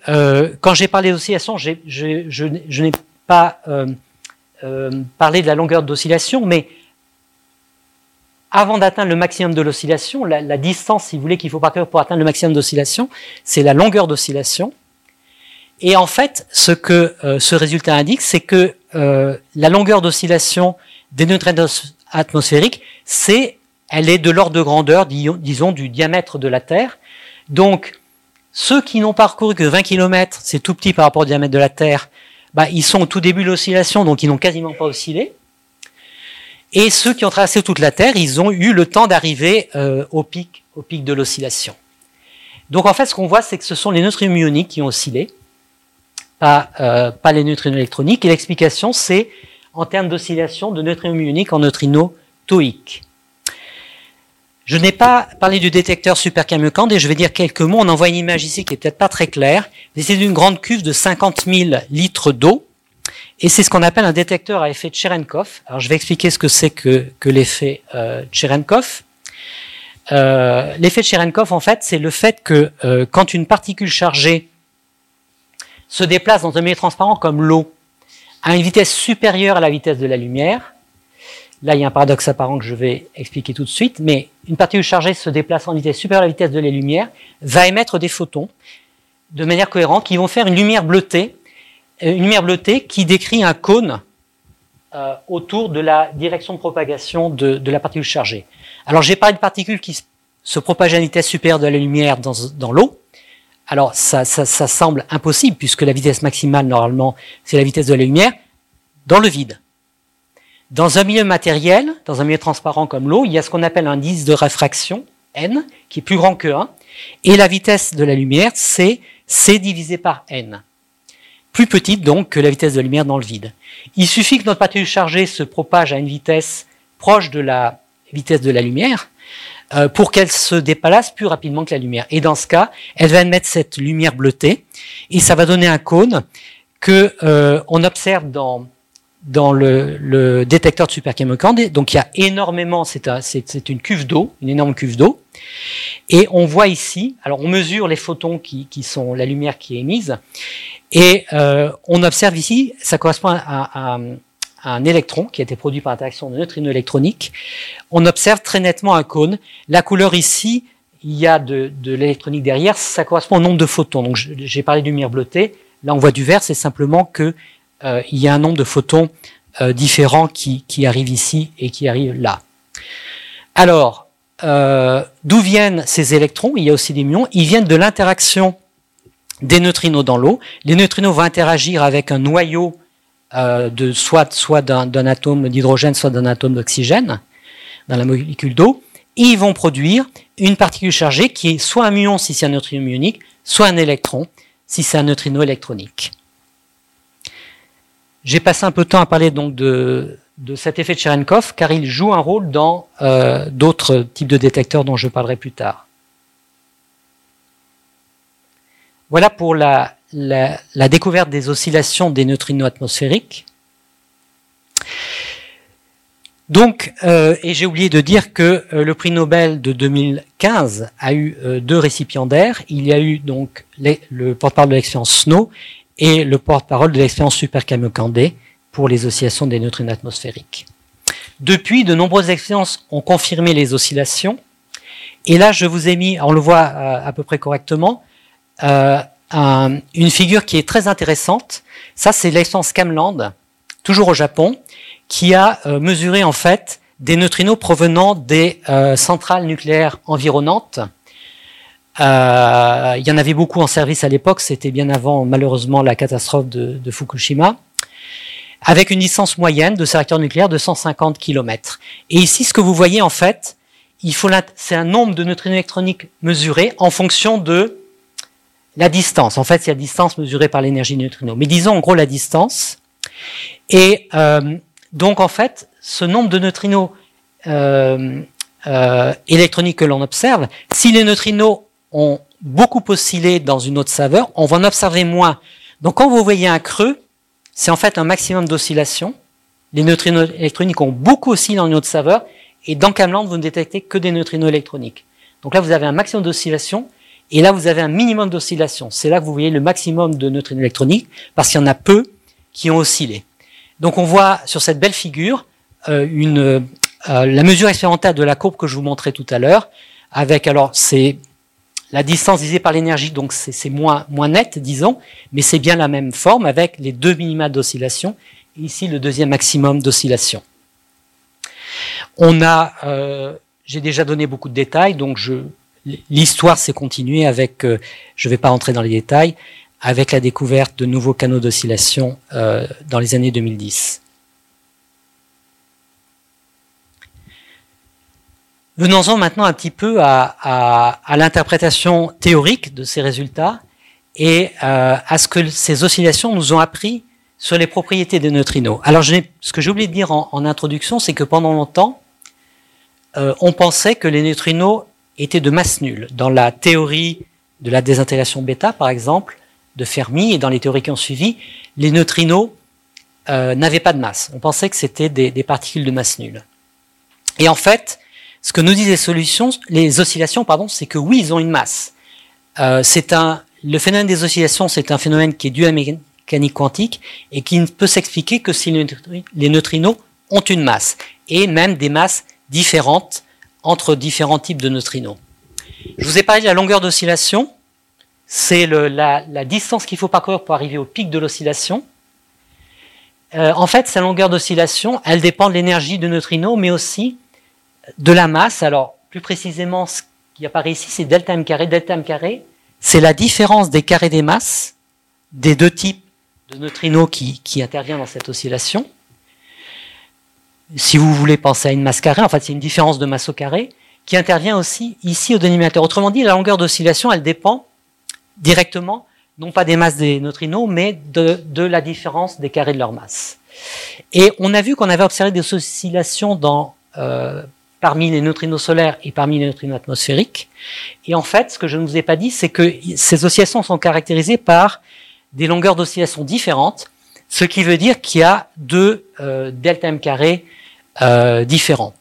Speaker 1: quand j'ai parlé d'oscillation, je, je n'ai pas euh, euh, parler de la longueur d'oscillation, mais avant d'atteindre le maximum de l'oscillation, la, distance, si vous voulez, qu'il faut parcourir pour atteindre le maximum d'oscillation, c'est la longueur d'oscillation. Et en fait, ce que euh, ce résultat indique, c'est que la longueur d'oscillation des neutrinos atmosphériques, c'est, elle est de l'ordre de grandeur, disons, du diamètre de la Terre. Donc, ceux qui n'ont parcouru que 20 km, c'est tout petit par rapport au diamètre de la Terre, bah, ils sont au tout début de l'oscillation, donc ils n'ont quasiment pas oscillé. Et ceux qui ont traversé toute la Terre, ils ont eu le temps d'arriver euh, au pic, au pic de l'oscillation. Donc en fait, ce qu'on voit, c'est que ce sont les neutrinos muoniques qui ont oscillé, pas, euh, pas les neutrinos électroniques. Et l'explication, c'est en termes d'oscillation de neutrinos muoniques en neutrinos toïques. Je n'ai pas parlé du détecteur Super Kamiokande et je vais dire quelques mots. On envoie une image ici qui est peut-être pas très claire. C'est une grande cuve de 50 000 litres d'eau et c'est ce qu'on appelle un détecteur à effet Cherenkov. Alors je vais expliquer ce que c'est que, que l'effet euh, Cherenkov. Euh, l'effet Cherenkov, en fait, c'est le fait que euh, quand une particule chargée se déplace dans un milieu transparent comme l'eau à une vitesse supérieure à la vitesse de la lumière, Là, il y a un paradoxe apparent que je vais expliquer tout de suite, mais une particule chargée se déplaçant en vitesse supérieure à la vitesse de la lumière va émettre des photons de manière cohérente qui vont faire une lumière bleutée, euh, une lumière bleutée qui décrit un cône euh, autour de la direction de propagation de, la particule chargée. Alors, j'ai parlé de particules qui se propagent à une vitesse supérieure de la lumière dans, l'eau. Alors, ça semble impossible puisque la vitesse maximale, normalement, c'est la vitesse de la lumière dans le vide. Dans un milieu matériel, dans un milieu transparent comme l'eau, il y a ce qu'on appelle un indice de réfraction, n, qui est plus grand que 1, et la vitesse de la lumière, c'est c divisé par n. Plus petite donc que la vitesse de la lumière dans le vide. Il suffit que notre particule chargée se propage à une vitesse proche de la vitesse de la lumière euh, pour qu'elle se déplace plus rapidement que la lumière. Et dans ce cas, elle va émettre cette lumière bleutée et ça va donner un cône que euh, on observe dans dans le, détecteur de Super Donc il y a énormément, c'est un, une cuve d'eau, une énorme cuve d'eau. Et on voit ici, alors on mesure les photons qui, sont la lumière qui est émise, et euh, on observe ici, ça correspond à, un électron qui a été produit par interaction de neutrinos électroniques. On observe très nettement un cône. La couleur ici, il y a de, de l'électronique derrière, ça correspond au nombre de photons. Donc j'ai parlé de lumière bleutée, là on voit du vert, c'est simplement que euh, il y a un nombre de photons euh, différents qui, arrivent ici et qui arrivent là. Alors, euh, d'où viennent ces électrons? Il y a aussi des muons. Ils viennent de l'interaction des neutrinos dans l'eau. Les neutrinos vont interagir avec un noyau de soit, soit d'un atome d'hydrogène, soit d'un atome d'oxygène dans la molécule d'eau. Et ils vont produire une particule chargée qui est soit un muon si c'est un neutrino muonique, soit un électron si c'est un neutrino électronique. J'ai passé un peu de temps à parler donc de, cet effet de Cherenkov car il joue un rôle dans euh, d'autres types de détecteurs dont je parlerai plus tard. Voilà pour la, découverte des oscillations des neutrinos atmosphériques. Donc, euh, et j'ai oublié de dire que euh, le prix Nobel de 2015 a eu deux récipiendaires. Il y a eu donc le porte-parole de l'expérience SNOW et le porte-parole de l'expérience Super Kamiokande pour les oscillations des neutrinos atmosphériques. Depuis, de nombreuses expériences ont confirmé les oscillations. Et là, je vous ai mis, on le voit à peu près correctement, une figure qui est très intéressante. Ça, c'est l'expérience Camland, toujours au Japon, qui a euh, mesuré en fait des neutrinos provenant des euh, centrales nucléaires environnantes. Euh, il y en avait beaucoup en service à l'époque, c'était bien avant malheureusement la catastrophe de, Fukushima, avec une distance moyenne de ces réacteurs nucléaires de 150 km. Et ici, ce que vous voyez en fait, c'est un nombre de neutrinos électroniques mesurés en fonction de la distance. En fait, c'est la distance mesurée par l'énergie neutrino. Mais disons en gros la distance. Et euh, donc en fait, ce nombre de neutrinos euh, euh, électroniques que l'on observe, si les neutrinos ont beaucoup oscillé dans une autre saveur, on va en observer moins. Donc quand vous voyez un creux, c'est en fait un maximum d'oscillation. Les neutrinos électroniques ont beaucoup oscillé dans une autre saveur, et dans Camland, vous ne détectez que des neutrinos électroniques. Donc là, vous avez un maximum d'oscillation, et là, vous avez un minimum d'oscillation. C'est là que vous voyez le maximum de neutrinos électroniques, parce qu'il y en a peu qui ont oscillé. Donc on voit sur cette belle figure euh, euh, la mesure expérimentale de la courbe que je vous montrais tout à l'heure, avec alors c'est la distance divisée par l'énergie, donc c'est moins, net, disons, mais c'est bien la même forme avec les deux minima d'oscillation, ici le deuxième maximum d'oscillation. On a, euh, j'ai déjà donné beaucoup de détails, donc l'histoire s'est continuée avec, euh, je ne vais pas entrer dans les détails, avec la découverte de nouveaux canaux d'oscillation euh, dans les années 2010. Venons-en maintenant un petit peu à, l'interprétation théorique de ces résultats et euh, à ce que ces oscillations nous ont appris sur les propriétés des neutrinos. Alors, ce que j'ai oublié de dire en, introduction, c'est que pendant longtemps, on pensait que les neutrinos étaient de masse nulle. Dans la théorie de la désintégration bêta, par exemple, de Fermi, et dans les théories qui ont suivi, les neutrinos euh, n'avaient pas de masse. On pensait que c'était des, particules de masse nulle. Et en fait, ce que nous disent les solutions, les oscillations, pardon, c'est que oui, ils ont une masse. Euh, un, le phénomène des oscillations, c'est un phénomène qui est dû à la mécanique quantique et qui ne peut s'expliquer que si les neutrinos ont une masse et même des masses différentes entre différents types de neutrinos. Je vous ai parlé de la longueur d'oscillation. C'est la, distance qu'il faut parcourir pour arriver au pic de l'oscillation. Euh, en fait, sa longueur d'oscillation, elle dépend de l'énergie de neutrinos, mais aussi de la masse. Alors, plus précisément, ce qui apparaît ici, c'est delta m carré. Delta m carré, c'est la différence des carrés des masses des deux types de neutrinos qui, interviennent dans cette oscillation si vous voulez penser à une masse carrée, en fait, c'est une différence de masse au carré qui intervient aussi ici au dénominateur. Autrement dit, la longueur d'oscillation, elle dépend directement, non pas des masses des neutrinos, mais de, la différence des carrés de leur masse. Et on a vu qu'on avait observé des oscillations dans, euh, parmi les neutrinos solaires et parmi les neutrinos atmosphériques. Et en fait, ce que je ne vous ai pas dit, c'est que ces oscillations sont caractérisées par des longueurs d'oscillation différentes, ce qui veut dire qu'il y a deux euh, delta m carré euh, différents.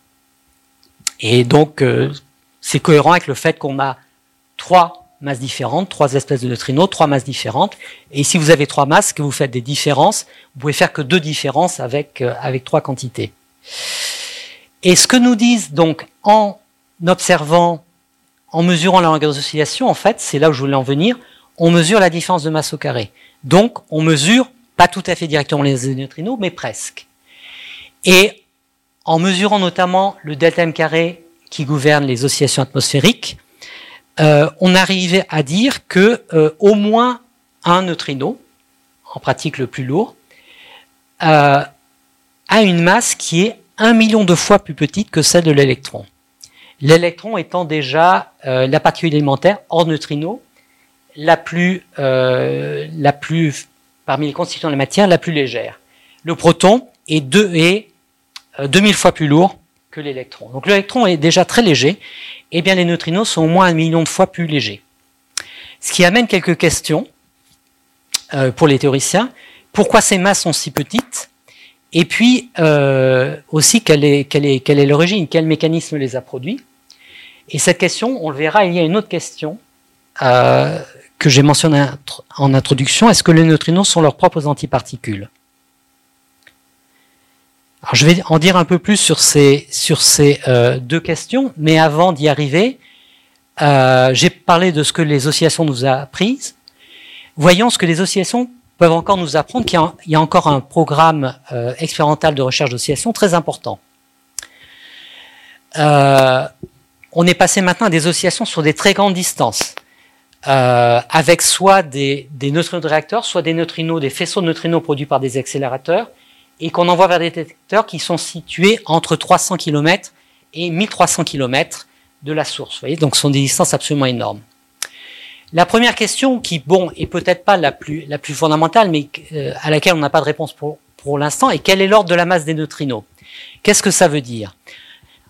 Speaker 1: Et donc, euh, c'est cohérent avec le fait qu'on a trois masses différentes, trois espèces de neutrinos, trois masses différentes. Et si vous avez trois masses, que vous faites des différences, vous pouvez faire que deux différences avec, avec trois quantités. Et ce que nous disent donc en observant, en mesurant la longueur d'oscillation, en fait, c'est là où je voulais en venir, on mesure la différence de masse au carré. Donc, on mesure pas tout à fait directement les neutrinos, mais presque. Et en mesurant notamment le delta m carré qui gouverne les oscillations atmosphériques, euh, on arrivait à dire que euh, au moins un neutrino, en pratique le plus lourd, euh, a une masse qui est un million de fois plus petite que celle de l'électron. L'électron étant déjà la particule élémentaire hors neutrino la plus, la plus, parmi les constituants de la matière, la plus légère. Le proton est, deux, est 2000 fois plus lourd que l'électron. Donc l'électron est déjà très léger, et bien les neutrinos sont au moins un million de fois plus légers. Ce qui amène quelques questions euh, pour les théoriciens. Pourquoi ces masses sont si petites? Et puis euh, aussi quelle est, l'origine, quel mécanisme les a produits Et cette question, on le verra, il y a une autre question euh, que j'ai mentionnée en introduction. Est-ce que les neutrinos sont leurs propres antiparticules? Je vais en dire un peu plus sur ces, euh, deux questions, mais avant d'y arriver, j'ai parlé de ce que les oscillations nous ont apprises. Voyons ce que les oscillations peuvent encore nous apprendre, qu'il y a encore un programme euh, expérimental de recherche d'oscillations très important. Euh, on est passé maintenant à des oscillations sur des très grandes distances, euh, avec soit des, des neutrinos de réacteurs, soit des neutrinos, des faisceaux de neutrinos produits par des accélérateurs, et qu'on envoie vers des détecteurs qui sont situés entre 300 km et 1300 km de la source. Vous voyez, donc ce sont des distances absolument énormes. La première question, qui bon est peut-être pas la plus fondamentale, mais euh, à laquelle on n'a pas de réponse pour l'instant, est quel est l'ordre de la masse des neutrinos? Qu'est-ce que ça veut dire?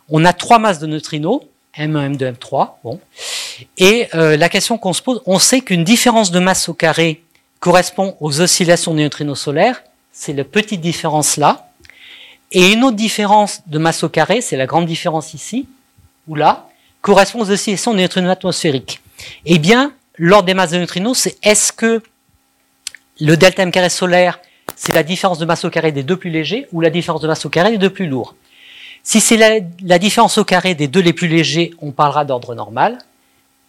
Speaker 1: On a trois masses de neutrinos, M1, M2, M3. Bon, et euh, la question qu'on se pose, on sait qu'une différence de masse au carré correspond aux oscillations des neutrinos solaires c'est la petite différence là. Et une autre différence de masse au carré, c'est la grande différence ici, ou là, correspond aux oscillations de neutrinos atmosphériques. Eh bien, l'ordre des masses de neutrinos, c'est est-ce que le delta m carré solaire, c'est la différence de masse au carré des deux plus légers ou la différence de masse au carré des deux plus lourds? Si c'est la, différence au carré des deux les plus légers, on parlera d'ordre normal,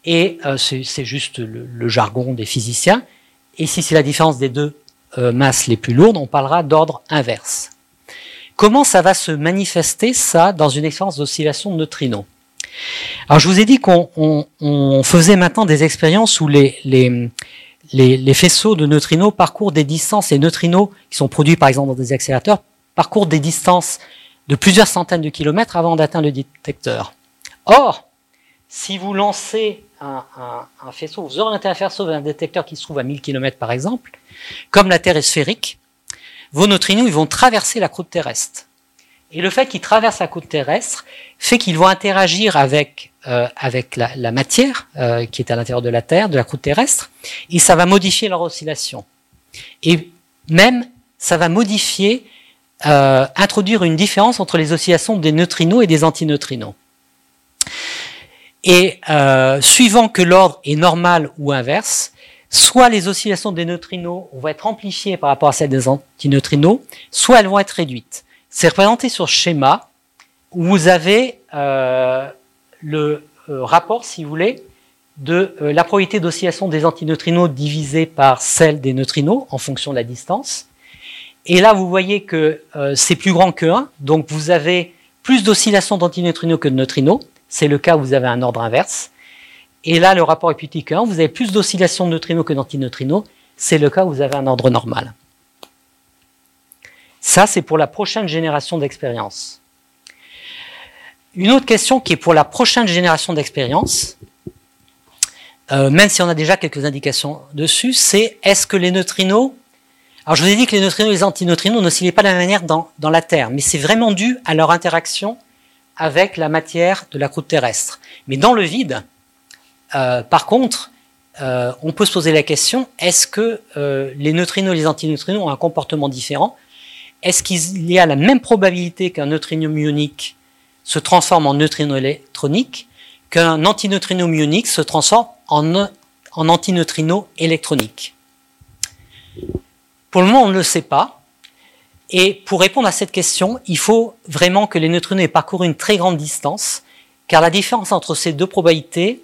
Speaker 1: et euh, c'est juste le jargon des physiciens. Et si c'est la différence des deux euh, masses les plus lourdes, on parlera d'ordre inverse. Comment ça va se manifester ça dans une expérience d'oscillation de neutrinos Alors je vous ai dit qu'on faisait maintenant des expériences où les, faisceaux de neutrinos parcourent des distances, les neutrinos qui sont produits par exemple dans des accélérateurs parcourent des distances de plusieurs centaines de kilomètres avant d'atteindre le détecteur. Or, si vous lancez un, faisceau, vous orientez un faisceau vers un détecteur qui se trouve à 1000 km par exemple, comme la Terre est sphérique, vos neutrinos vont traverser la croûte terrestre. Et le fait qu'ils traversent la croûte terrestre fait qu'ils vont interagir avec, euh, avec la, matière euh, qui est à l'intérieur de la Terre, de la croûte terrestre, et ça va modifier leur oscillation. Et même, ça va modifier, euh, introduire une différence entre les oscillations des neutrinos et des antineutrinos. Et suivant que l'ordre est normal ou inverse, soit les oscillations des neutrinos vont être amplifiées par rapport à celles des antineutrinos, soit elles vont être réduites. C'est représenté sur schéma où vous avez euh, le euh, rapport, si vous voulez, de euh, la probabilité d'oscillation des antineutrinos divisée par celle des neutrinos en fonction de la distance. Et là, vous voyez que c'est plus grand que 1, donc vous avez plus d'oscillations d'antineutrinos que de neutrinos. C'est le cas où vous avez un ordre inverse. Et là, le rapport est plus petit que 1. Vous avez plus d'oscillations de neutrinos que d'antineutrinos. C'est le cas où vous avez un ordre normal. Ça, c'est pour la prochaine génération d'expérience. Une autre question qui est pour la prochaine génération d'expérience, euh, même si on a déjà quelques indications dessus, c'est est-ce que les neutrinos... Alors je vous ai dit que les neutrinos et les antineutrinos n'oscillaient pas de la même manière dans, la Terre, mais c'est vraiment dû à leur interaction avec la matière de la croûte terrestre. Mais dans le vide, euh, par contre, euh, on peut se poser la question est-ce que les neutrinos et les antineutrinos ont un comportement différent Est-ce qu'il y a la même probabilité qu'un neutrino muonique se transforme en neutrino électronique qu'un antineutrino muonique se transforme en, antineutrino électronique? Pour le moment, on ne le sait pas. Et pour répondre à cette question, il faut vraiment que les neutrinos aient parcouru une très grande distance, car la différence entre ces deux probabilités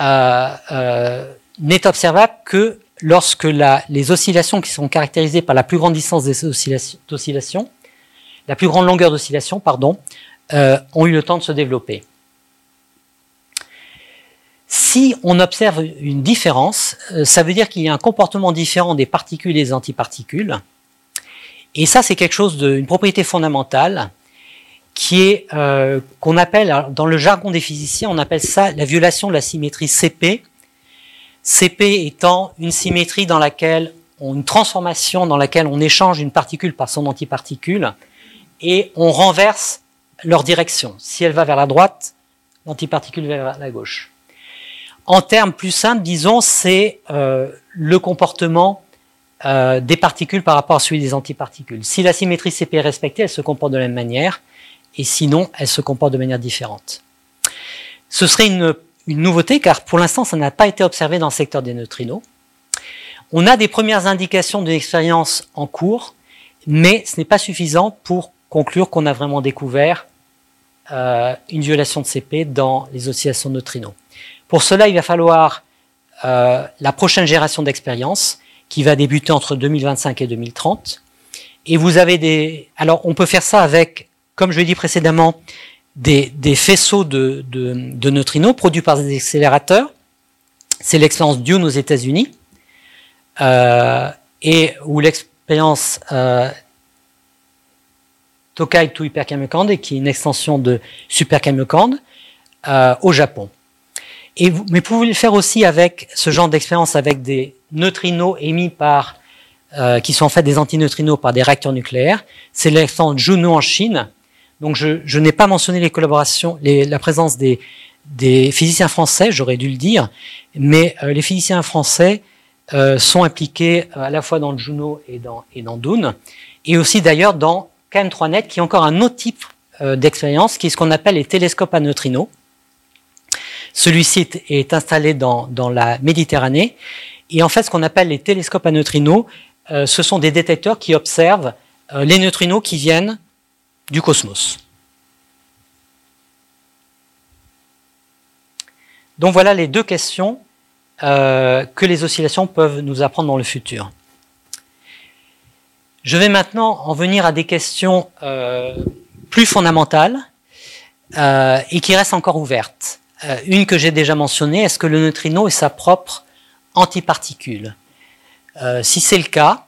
Speaker 1: euh, euh, n'est observable que lorsque les oscillations qui sont caractérisées par la plus grande distance des oscillations, la plus grande longueur d'oscillation, pardon, euh, ont eu le temps de se développer. Si on observe une différence, euh, ça veut dire qu'il y a un comportement différent des particules et des antiparticules. Et ça, c'est quelque chose d'une propriété fondamentale qui est euh, qu'on appelle dans le jargon des physiciens, on appelle ça la violation de la symétrie CP. CP étant une symétrie dans laquelle on, une transformation dans laquelle on échange une particule par son antiparticule et on renverse leur direction. Si elle va vers la droite, l'antiparticule va vers la gauche. En termes plus simples, disons, c'est euh, le comportement euh, des particules par rapport à celui des antiparticules. Si la symétrie CP est respectée, elle se comporte de la même manière, et sinon, elle se comporte de manière différente. Ce serait une, une nouveauté, car pour l'instant, ça n'a pas été observé dans le secteur des neutrinos. On a des premières indications d'une expérience en cours, mais ce n'est pas suffisant pour conclure qu'on a vraiment découvert euh, une violation de CP dans les oscillations de neutrinos. Pour cela, il va falloir euh, la prochaine génération d'expériences qui va débuter entre 2025 et 2030. Et vous avez des... Alors, on peut faire ça avec, comme je l'ai dit précédemment, des, faisceaux de, neutrinos produits par des accélérateurs. C'est l'expérience Dune aux États-Unis, euh, et où l'expérience euh, Tokai to Hyper et qui est une extension de Super euh, au Japon. Mais vous pouvez le faire aussi avec ce genre d'expérience avec des neutrinos émis par, euh, qui sont en fait des antineutrinos par des réacteurs nucléaires. C'est l'exemple Juno en Chine. Donc je, n'ai pas mentionné les collaborations, les, la présence des, physiciens français, j'aurais dû le dire, mais euh, les physiciens français euh, sont impliqués euh, à la fois dans Juno et dans, Dune, et aussi d'ailleurs dans KM3Net, qui est encore un autre type d'expérience, qui est ce qu'on appelle les télescopes à neutrinos. Celui-ci est installé dans, la Méditerranée. Et en fait, ce qu'on appelle les télescopes à neutrinos, ce sont des détecteurs qui observent les neutrinos qui viennent du cosmos. Donc voilà les deux questions euh, que les oscillations peuvent nous apprendre dans le futur. Je vais maintenant en venir à des questions euh, plus fondamentales euh, et qui restent encore ouvertes. Une que j'ai déjà mentionnée, est-ce que le neutrino est sa propre antiparticule? Si c'est le cas,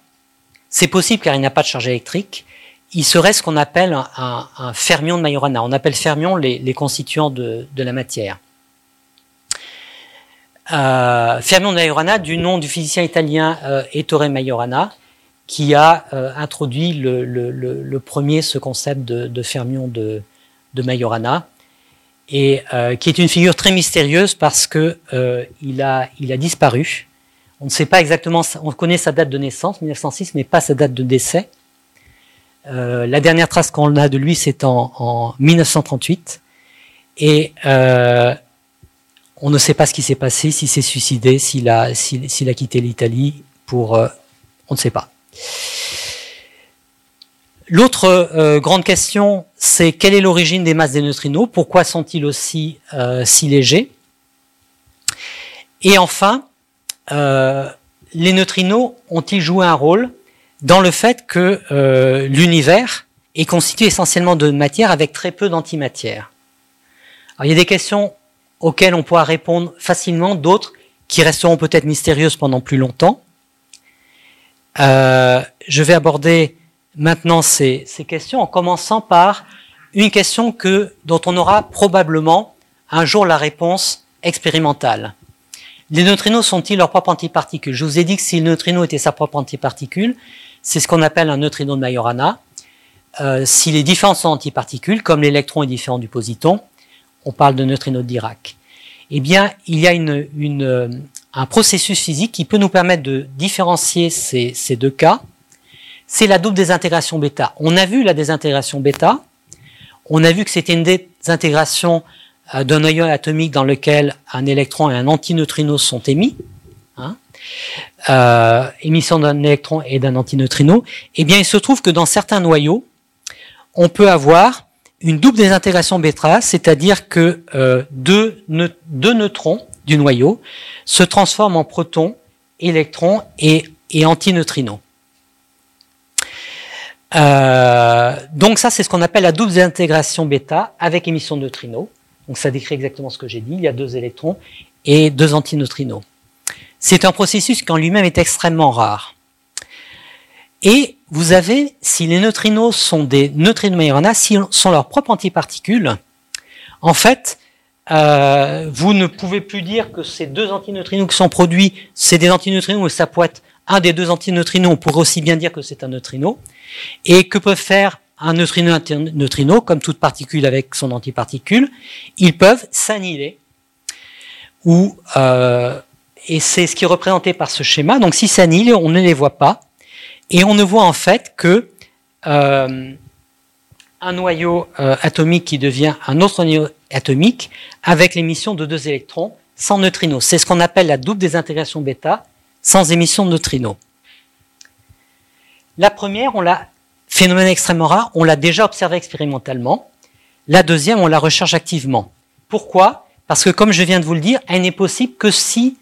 Speaker 1: c'est possible car il n'a pas de charge électrique. Il serait ce qu'on appelle un, fermion de Majorana. On appelle fermion les, constituants de, la matière. Euh, fermion de Majorana, du nom du physicien italien euh, Ettore Majorana, qui a euh, introduit le, premier ce concept de, fermion de, de Majorana et qui est une figure très mystérieuse parce que il, a, il a disparu. On ne sait pas exactement, on connaît sa date de naissance, 1906, mais pas sa date de décès. Euh, la dernière trace qu'on a de lui, c'est en, en, 1938. Et euh, on ne sait pas ce qui s'est passé, s'il s'est suicidé, s'il a, quitté l'Italie. Euh, on ne sait pas. L'autre grande question, c'est quelle est l'origine des masses des neutrinos Pourquoi sont-ils aussi si légers? Et enfin, les neutrinos ont-ils joué un rôle? Dans le fait que euh, l'univers est constitué essentiellement de matière avec très peu d'antimatière Il y a des questions auxquelles on pourra répondre facilement, d'autres qui resteront peut-être mystérieuses pendant plus longtemps. Euh, je vais aborder maintenant ces, ces, questions en commençant par une question que, dont on aura probablement un jour la réponse expérimentale. Les neutrinos sont-ils leur propre antiparticule Je vous ai dit que si le neutrino était sa propre antiparticule, c'est ce qu'on appelle un neutrino de Majorana. Euh, si les différents sont antiparticules, comme l'électron est différent du positon, on parle de neutrino de Dirac. Eh bien, il y a une, un processus physique qui peut nous permettre de différencier ces, ces deux cas. C'est la double désintégration bêta. On a vu la désintégration bêta. On a vu que c'était une désintégration euh, d'un noyau atomique dans lequel un électron et un antineutrino sont émis. Euh, émission d'un électron et d'un antineutrino. Eh bien, il se trouve que dans certains noyaux, on peut avoir une double désintégration bêta, c'est-à-dire que euh, deux, ne deux neutrons du noyau se transforme en protons, électrons et, antineutrinos. Euh, donc ça, c'est ce qu'on appelle la double intégration bêta avec émission de neutrinos. Donc ça décrit exactement ce que j'ai dit. Il y a deux électrons et deux antineutrinos. C'est un processus qui en lui-même est extrêmement rare. Et vous avez, si les neutrinos sont des neutrinos Majorana, si sont leurs propres antiparticules, en fait, euh, vous ne pouvez plus dire que ces deux antineutrinos qui sont produits, c'est des antineutrinos, mais ça peut être un des deux antineutrinos, on pourrait aussi bien dire que c'est un neutrino. Et que peut faire un neutrino et neutrino, comme toute particule avec son antiparticule? Ils peuvent s'annihiler ou euh, et c'est ce qui est représenté par ce schéma. Donc si s'annihilent, on ne les voit pas et on ne voit en fait que euh, un noyau euh, atomique qui devient un autre noyau atomique avec l'émission de deux électrons sans neutrinos. C'est ce qu'on appelle la double désintégration bêta sans émission de neutrinos. La première, on l'a phénomène extrêmement rare, on l'a déjà observé expérimentalement. La deuxième, on la recherche activement. Pourquoi? Parce que comme je viens de vous le dire, elle n'est possible que si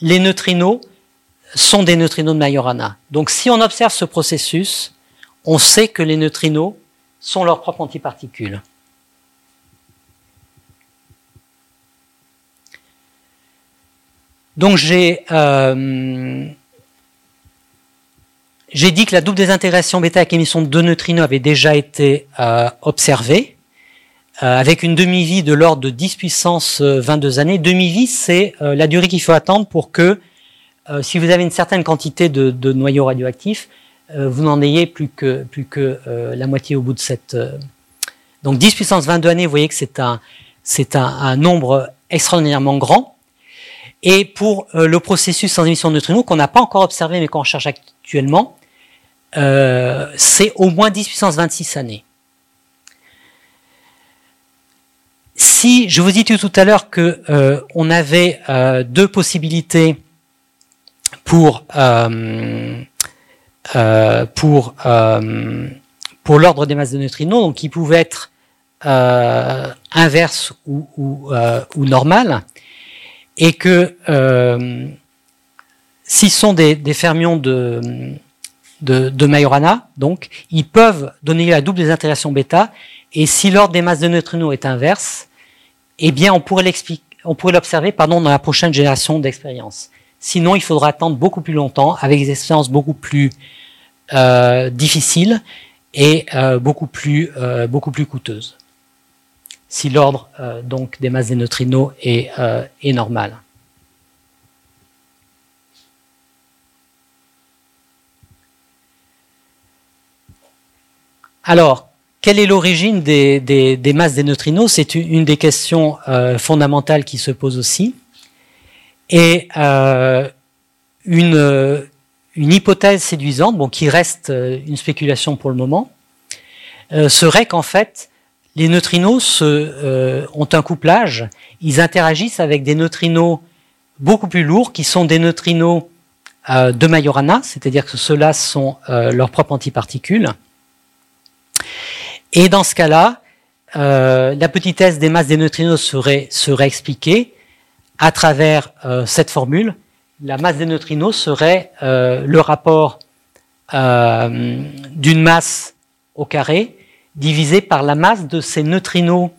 Speaker 1: les neutrinos sont des neutrinos de Majorana. Donc si on observe ce processus, on sait que les neutrinos sont leurs propres antiparticules. Donc j'ai euh, dit que la double désintégration bêta avec émission de deux neutrinos avait déjà été euh, observée, avec une demi-vie de l'ordre de 10 puissance 22 années. Demi-vie, c'est la durée qu'il faut attendre pour que, si vous avez une certaine quantité de, de noyaux radioactifs, vous n'en ayez plus que, plus que la moitié au bout de cette... donc 10 puissance 22 années, vous voyez que c'est un, c'est un, nombre extraordinairement grand. Et pour euh, le processus sans émission de neutrinos, qu'on n'a pas encore observé mais qu'on cherche actuellement, euh, c'est au moins 10 puissance 26 années. Si je vous dis tout à l'heure que euh, on avait deux possibilités pour pour l'ordre des masses de neutrinos, donc qui pouvaient être inverse ou, ou, ou normales, et que euh, s'ils sont des, fermions de, de, Majorana, donc, ils peuvent donner la double désintégration bêta, et si l'ordre des masses de neutrinos est inverse, eh on pourrait l'expliquer, on pourrait l'observer, dans la prochaine génération d'expériences. Sinon, il faudra attendre beaucoup plus longtemps, avec des expériences beaucoup plus euh, difficiles et euh, beaucoup plus beaucoup plus coûteuses si l'ordre euh, donc des masses des neutrinos est, euh, est normal. Alors, quelle est l'origine des, masses des neutrinos C'est une des questions euh, fondamentales qui se pose aussi. Et euh, une, une hypothèse séduisante, bon, qui reste euh, une spéculation pour le moment, euh, serait qu'en fait, les neutrinos euh, ont un couplage, ils interagissent avec des neutrinos beaucoup plus lourds qui sont des neutrinos euh, de Majorana, c'est-à-dire que ceux-là sont euh, leurs propres antiparticules. Et dans ce cas-là, la petitesse des masses des neutrinos serait, serait expliquée à travers cette formule. La masse des neutrinos serait le rapport d'une masse au carré divisé par la masse de ces neutrinos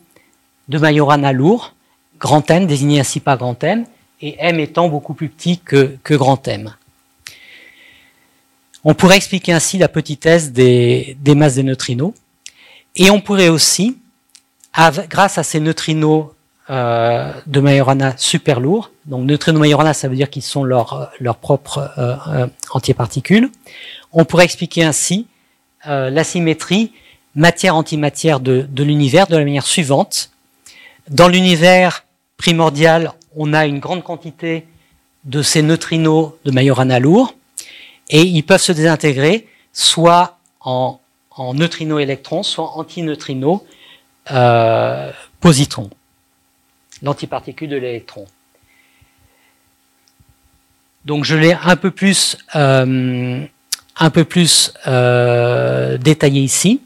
Speaker 1: de Majorana lourd, grand N désigné ainsi par grand M, et M étant beaucoup plus petit que, que grand M. On pourrait expliquer ainsi la petitesse des, des masses des neutrinos, et on pourrait aussi, grâce à ces neutrinos euh, de Majorana super lourds, donc neutrinos Majorana, ça veut dire qu'ils sont leurs leur propres euh, euh, antiparticules, on pourrait expliquer ainsi euh, la symétrie matière-antimatière de, de l'univers de la manière suivante. Dans l'univers primordial, on a une grande quantité de ces neutrinos de Majorana lourd, et ils peuvent se désintégrer soit en, en neutrinos électrons, soit en antineutrinos euh, positrons, l'antiparticule de l'électron. Donc je l'ai un peu plus, euh, euh, détaillé ici.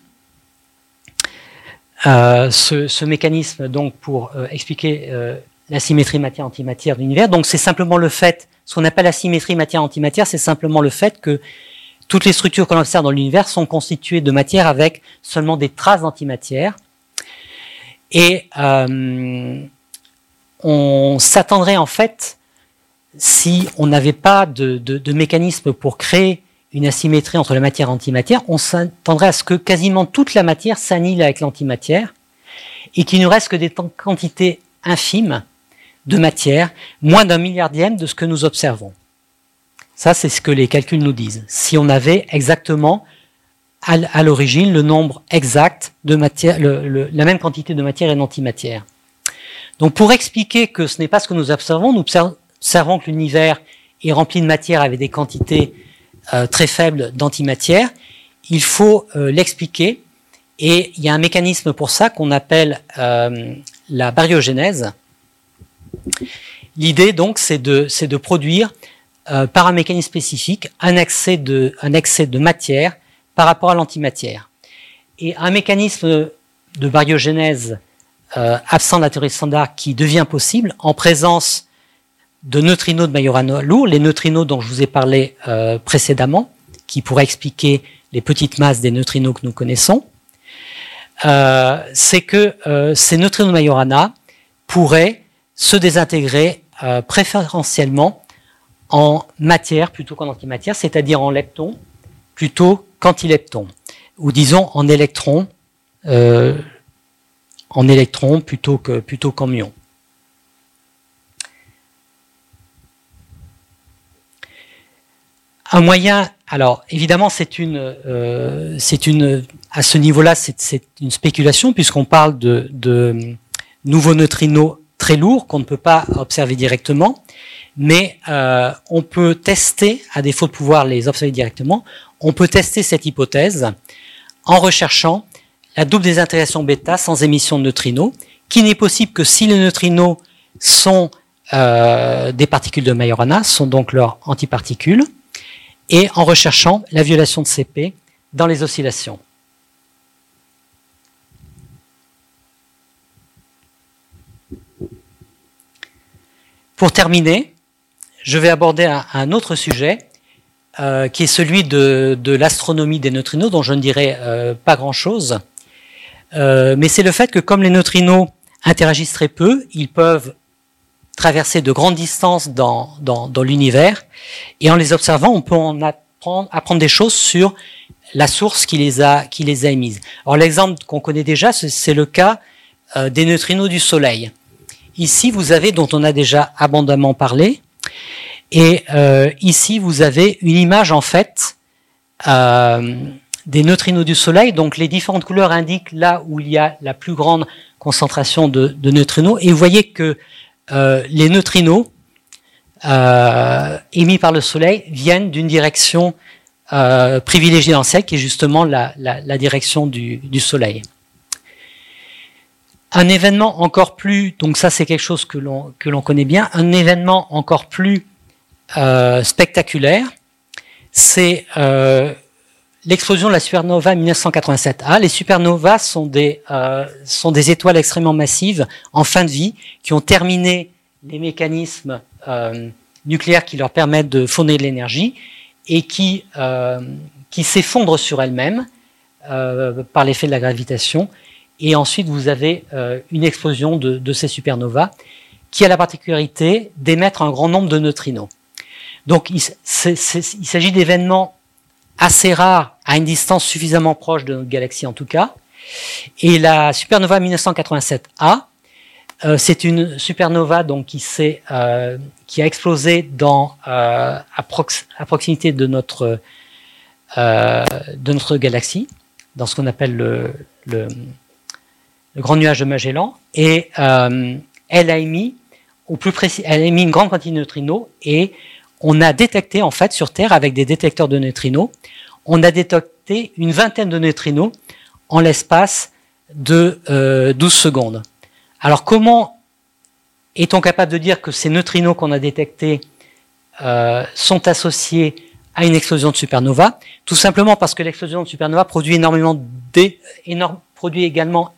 Speaker 1: Euh, ce, mécanisme donc pour expliquer la symétrie matière-antimatière de l'univers. Donc c'est simplement le fait, ce qu'on appelle la symétrie matière-antimatière, c'est simplement le fait que toutes les structures qu'on observe dans l'univers sont constituées de matière avec seulement des traces d'antimatière. Et on s'attendrait en fait, si on n'avait pas de, de, mécanisme pour créer une asymétrie entre la matière et l'antimatière, on s'attendrait à ce que quasiment toute la matière s'annihile avec l'antimatière et qu'il ne reste que des quantités infimes de matière, moins d'un milliardième de ce que nous observons. Ça, c'est ce que les calculs nous disent. Si on avait exactement à l'origine le nombre exact de matière, la même quantité de matière et d'antimatière. Donc pour expliquer que ce n'est pas ce que nous observons, nous observons que l'univers est rempli de matière avec des quantités euh, très faibles d'antimatière. Il faut euh, l'expliquer et il y a un mécanisme pour ça qu'on appelle euh, la baryogénèse. L'idée donc c'est de, de, produire par un mécanisme spécifique un excès de, matière par rapport à l'antimatière. Et un mécanisme de baryogénèse euh, absent de la théorie standard qui devient possible en présence de neutrinos de Majorana lourds, les neutrinos dont je vous ai parlé euh, précédemment, qui pourraient expliquer les petites masses des neutrinos que nous connaissons, euh, c'est que euh, ces neutrinos de Majorana pourraient se désintégrer euh, préférentiellement en matière plutôt qu'en antimatière, c'est-à-dire en leptons plutôt qu'antileptons, ou disons en électrons, euh, en électrons plutôt plutôt qu'en muons. Un moyen, alors évidemment c'est une, euh, c'est une, à ce niveau-là c'est une spéculation puisqu'on parle de, de, nouveaux neutrinos très lourds qu'on ne peut pas observer directement, mais euh, on peut tester, à défaut de pouvoir les observer directement, on peut tester cette hypothèse en recherchant la double désintégration bêta sans émission de neutrinos, qui n'est possible que si les neutrinos sont euh, des particules de Majorana, sont donc leurs antiparticules, et en recherchant la violation de CP dans les oscillations. Pour terminer, je vais aborder un, autre sujet euh, qui est celui de, l'astronomie des neutrinos, dont je ne dirai euh, pas grand-chose. Euh, mais c'est le fait que comme les neutrinos interagissent très peu, ils peuvent traverser de grandes distances dans, l'univers, et en les observant, on peut en apprendre, des choses sur la source qui les a, qui les a émises. Alors l'exemple qu'on connaît déjà, c'est le cas des neutrinos du Soleil. Ici, vous avez, dont on a déjà abondamment parlé, et euh, ici, vous avez une image en fait euh, des neutrinos du Soleil. Donc les différentes couleurs indiquent là où il y a la plus grande concentration de, neutrinos. Et vous voyez que euh, les neutrinos émis par le Soleil viennent d'une direction privilégiée dans le ciel, qui est justement la, direction du, Soleil. Un événement encore plus, donc ça c'est quelque chose que l'on connaît bien, un événement encore plus euh, spectaculaire, c'est euh, l'explosion de la supernova 1987A. Les supernovas sont des, euh, sont des étoiles extrêmement massives en fin de vie qui ont terminé les mécanismes nucléaires qui leur permettent de fournir de l'énergie et qui, s'effondrent sur elles-mêmes par l'effet de la gravitation. Et ensuite, vous avez une explosion de ces supernovas qui a la particularité d'émettre un grand nombre de neutrinos. Donc, il, s'agit d'événements assez rare à une distance suffisamment proche de notre galaxie en tout cas. Et la supernova 1987A, euh, c'est une supernova donc qui s'est euh, qui a explosé dans euh, à, proximité de notre de notre galaxie, dans ce qu'on appelle le, le, le, grand nuage de Magellan, et elle a émis au plus précis, elle a émis une grande quantité de neutrinos et on a détecté en fait sur Terre avec des détecteurs de neutrinos, on a détecté une vingtaine de neutrinos en l'espace de euh, 12 secondes. Alors comment est-on capable de dire que ces neutrinos qu'on a détectés euh, sont associés à une explosion de supernova? Tout simplement parce que l'explosion de supernova produit également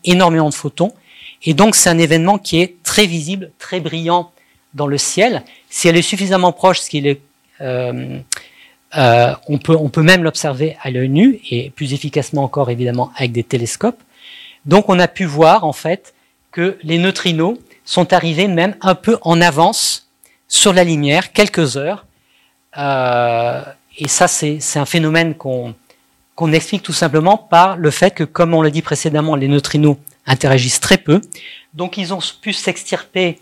Speaker 1: énormément de photons, et donc c'est un événement qui est très visible, très brillant dans le ciel. Si elle est suffisamment proche, ce qui est, euh, euh, on, peut, on peut même l'observer à l'œil nu et plus efficacement encore évidemment avec des télescopes. Donc on a pu voir en fait que les neutrinos sont arrivés même un peu en avance sur la lumière, quelques heures. Euh, et ça, c'est un phénomène qu'on qu'on explique tout simplement par le fait que, comme on l'a dit précédemment, les neutrinos interagissent très peu. Donc ils ont pu s'extirper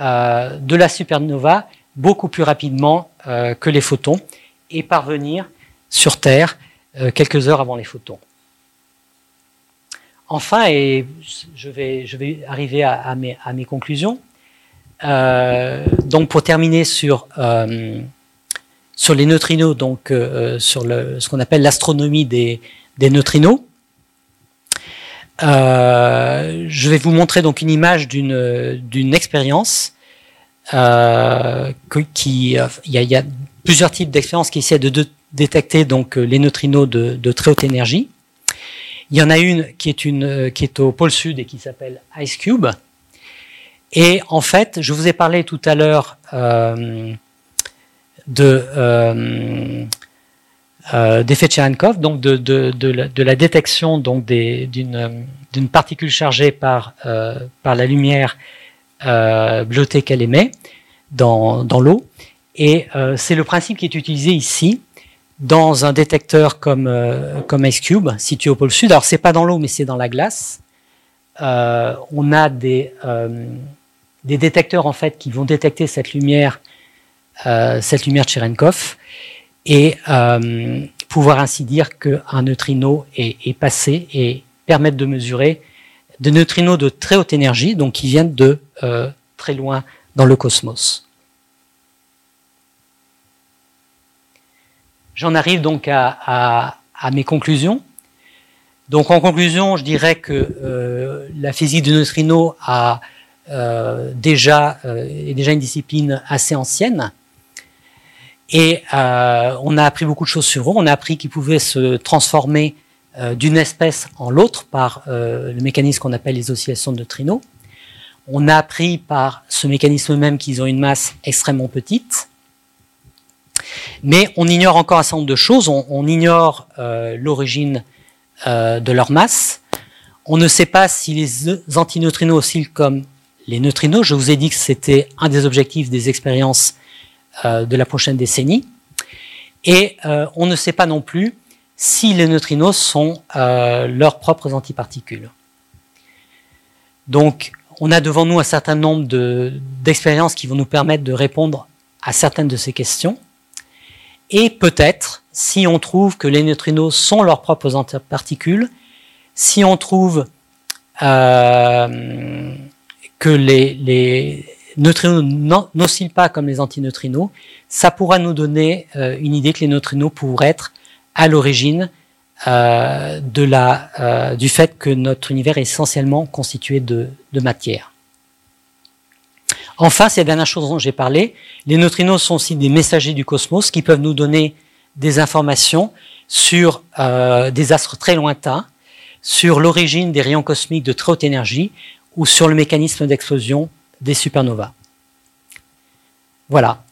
Speaker 1: euh, de la supernova beaucoup plus rapidement euh, que les photons et parvenir sur Terre euh, quelques heures avant les photons. Enfin, et je vais, arriver à, mes, conclusions. donc pour terminer sur les neutrinos, donc sur ce qu'on appelle l'astronomie des, neutrinos. Euh, je vais vous montrer donc une image d'une d'une expérience euh, qui il y a, plusieurs types d'expériences qui essaient de, détecter donc les neutrinos de, très haute énergie. Il y en a une qui est une qui est au pôle sud et qui s'appelle Ice Cube. Et en fait, je vous ai parlé tout à l'heure euh, de euh, euh, d'effet Cherenkov, donc de, de, de, la, détection donc d'une d'une particule chargée par euh, par la lumière euh, bleutée qu'elle émet dans, dans l'eau. Et euh, c'est le principe qui est utilisé ici dans un détecteur comme euh, comme Ice Cube situé au pôle sud. Alors c'est pas dans l'eau, mais c'est dans la glace. on a des des détecteurs en fait qui vont détecter cette lumière euh, cette lumière Cherenkov et euh, pouvoir ainsi dire qu'un neutrino est, passé et permettre de mesurer des neutrinos de très haute énergie, donc qui viennent de euh, très loin dans le cosmos. J'en arrive donc à, mes conclusions. Donc en conclusion, je dirais que euh, la physique du neutrino a déjà, est déjà une discipline assez ancienne, et euh, on a appris beaucoup de choses sur eux. On a appris qu'ils pouvaient se transformer euh, d'une espèce en l'autre par euh, le mécanisme qu'on appelle les oscillations de neutrinos. On a appris par ce mécanisme même qu'ils ont une masse extrêmement petite. Mais on ignore encore un certain nombre de choses. On, ignore l'origine de leur masse. On ne sait pas si les antineutrinos oscillent comme les neutrinos. Je vous ai dit que c'était un des objectifs des expériences de la prochaine décennie. Et euh, on ne sait pas non plus si les neutrinos sont euh, leurs propres antiparticules. Donc, on a devant nous un certain nombre d'expériences qui vont nous permettre de répondre à certaines de ces questions. Et peut-être, si on trouve que les neutrinos sont leurs propres antiparticules, si on trouve euh, que les, neutrinos n'oscillent pas comme les antineutrinos, ça pourra nous donner euh, une idée que les neutrinos pourraient être à l'origine euh, euh, du fait que notre univers est essentiellement constitué de, matière. Enfin, c'est la dernière chose dont j'ai parlé, les neutrinos sont aussi des messagers du cosmos qui peuvent nous donner des informations sur des astres très lointains, sur l'origine des rayons cosmiques de très haute énergie ou sur le mécanisme d'explosion des supernovas. Voilà.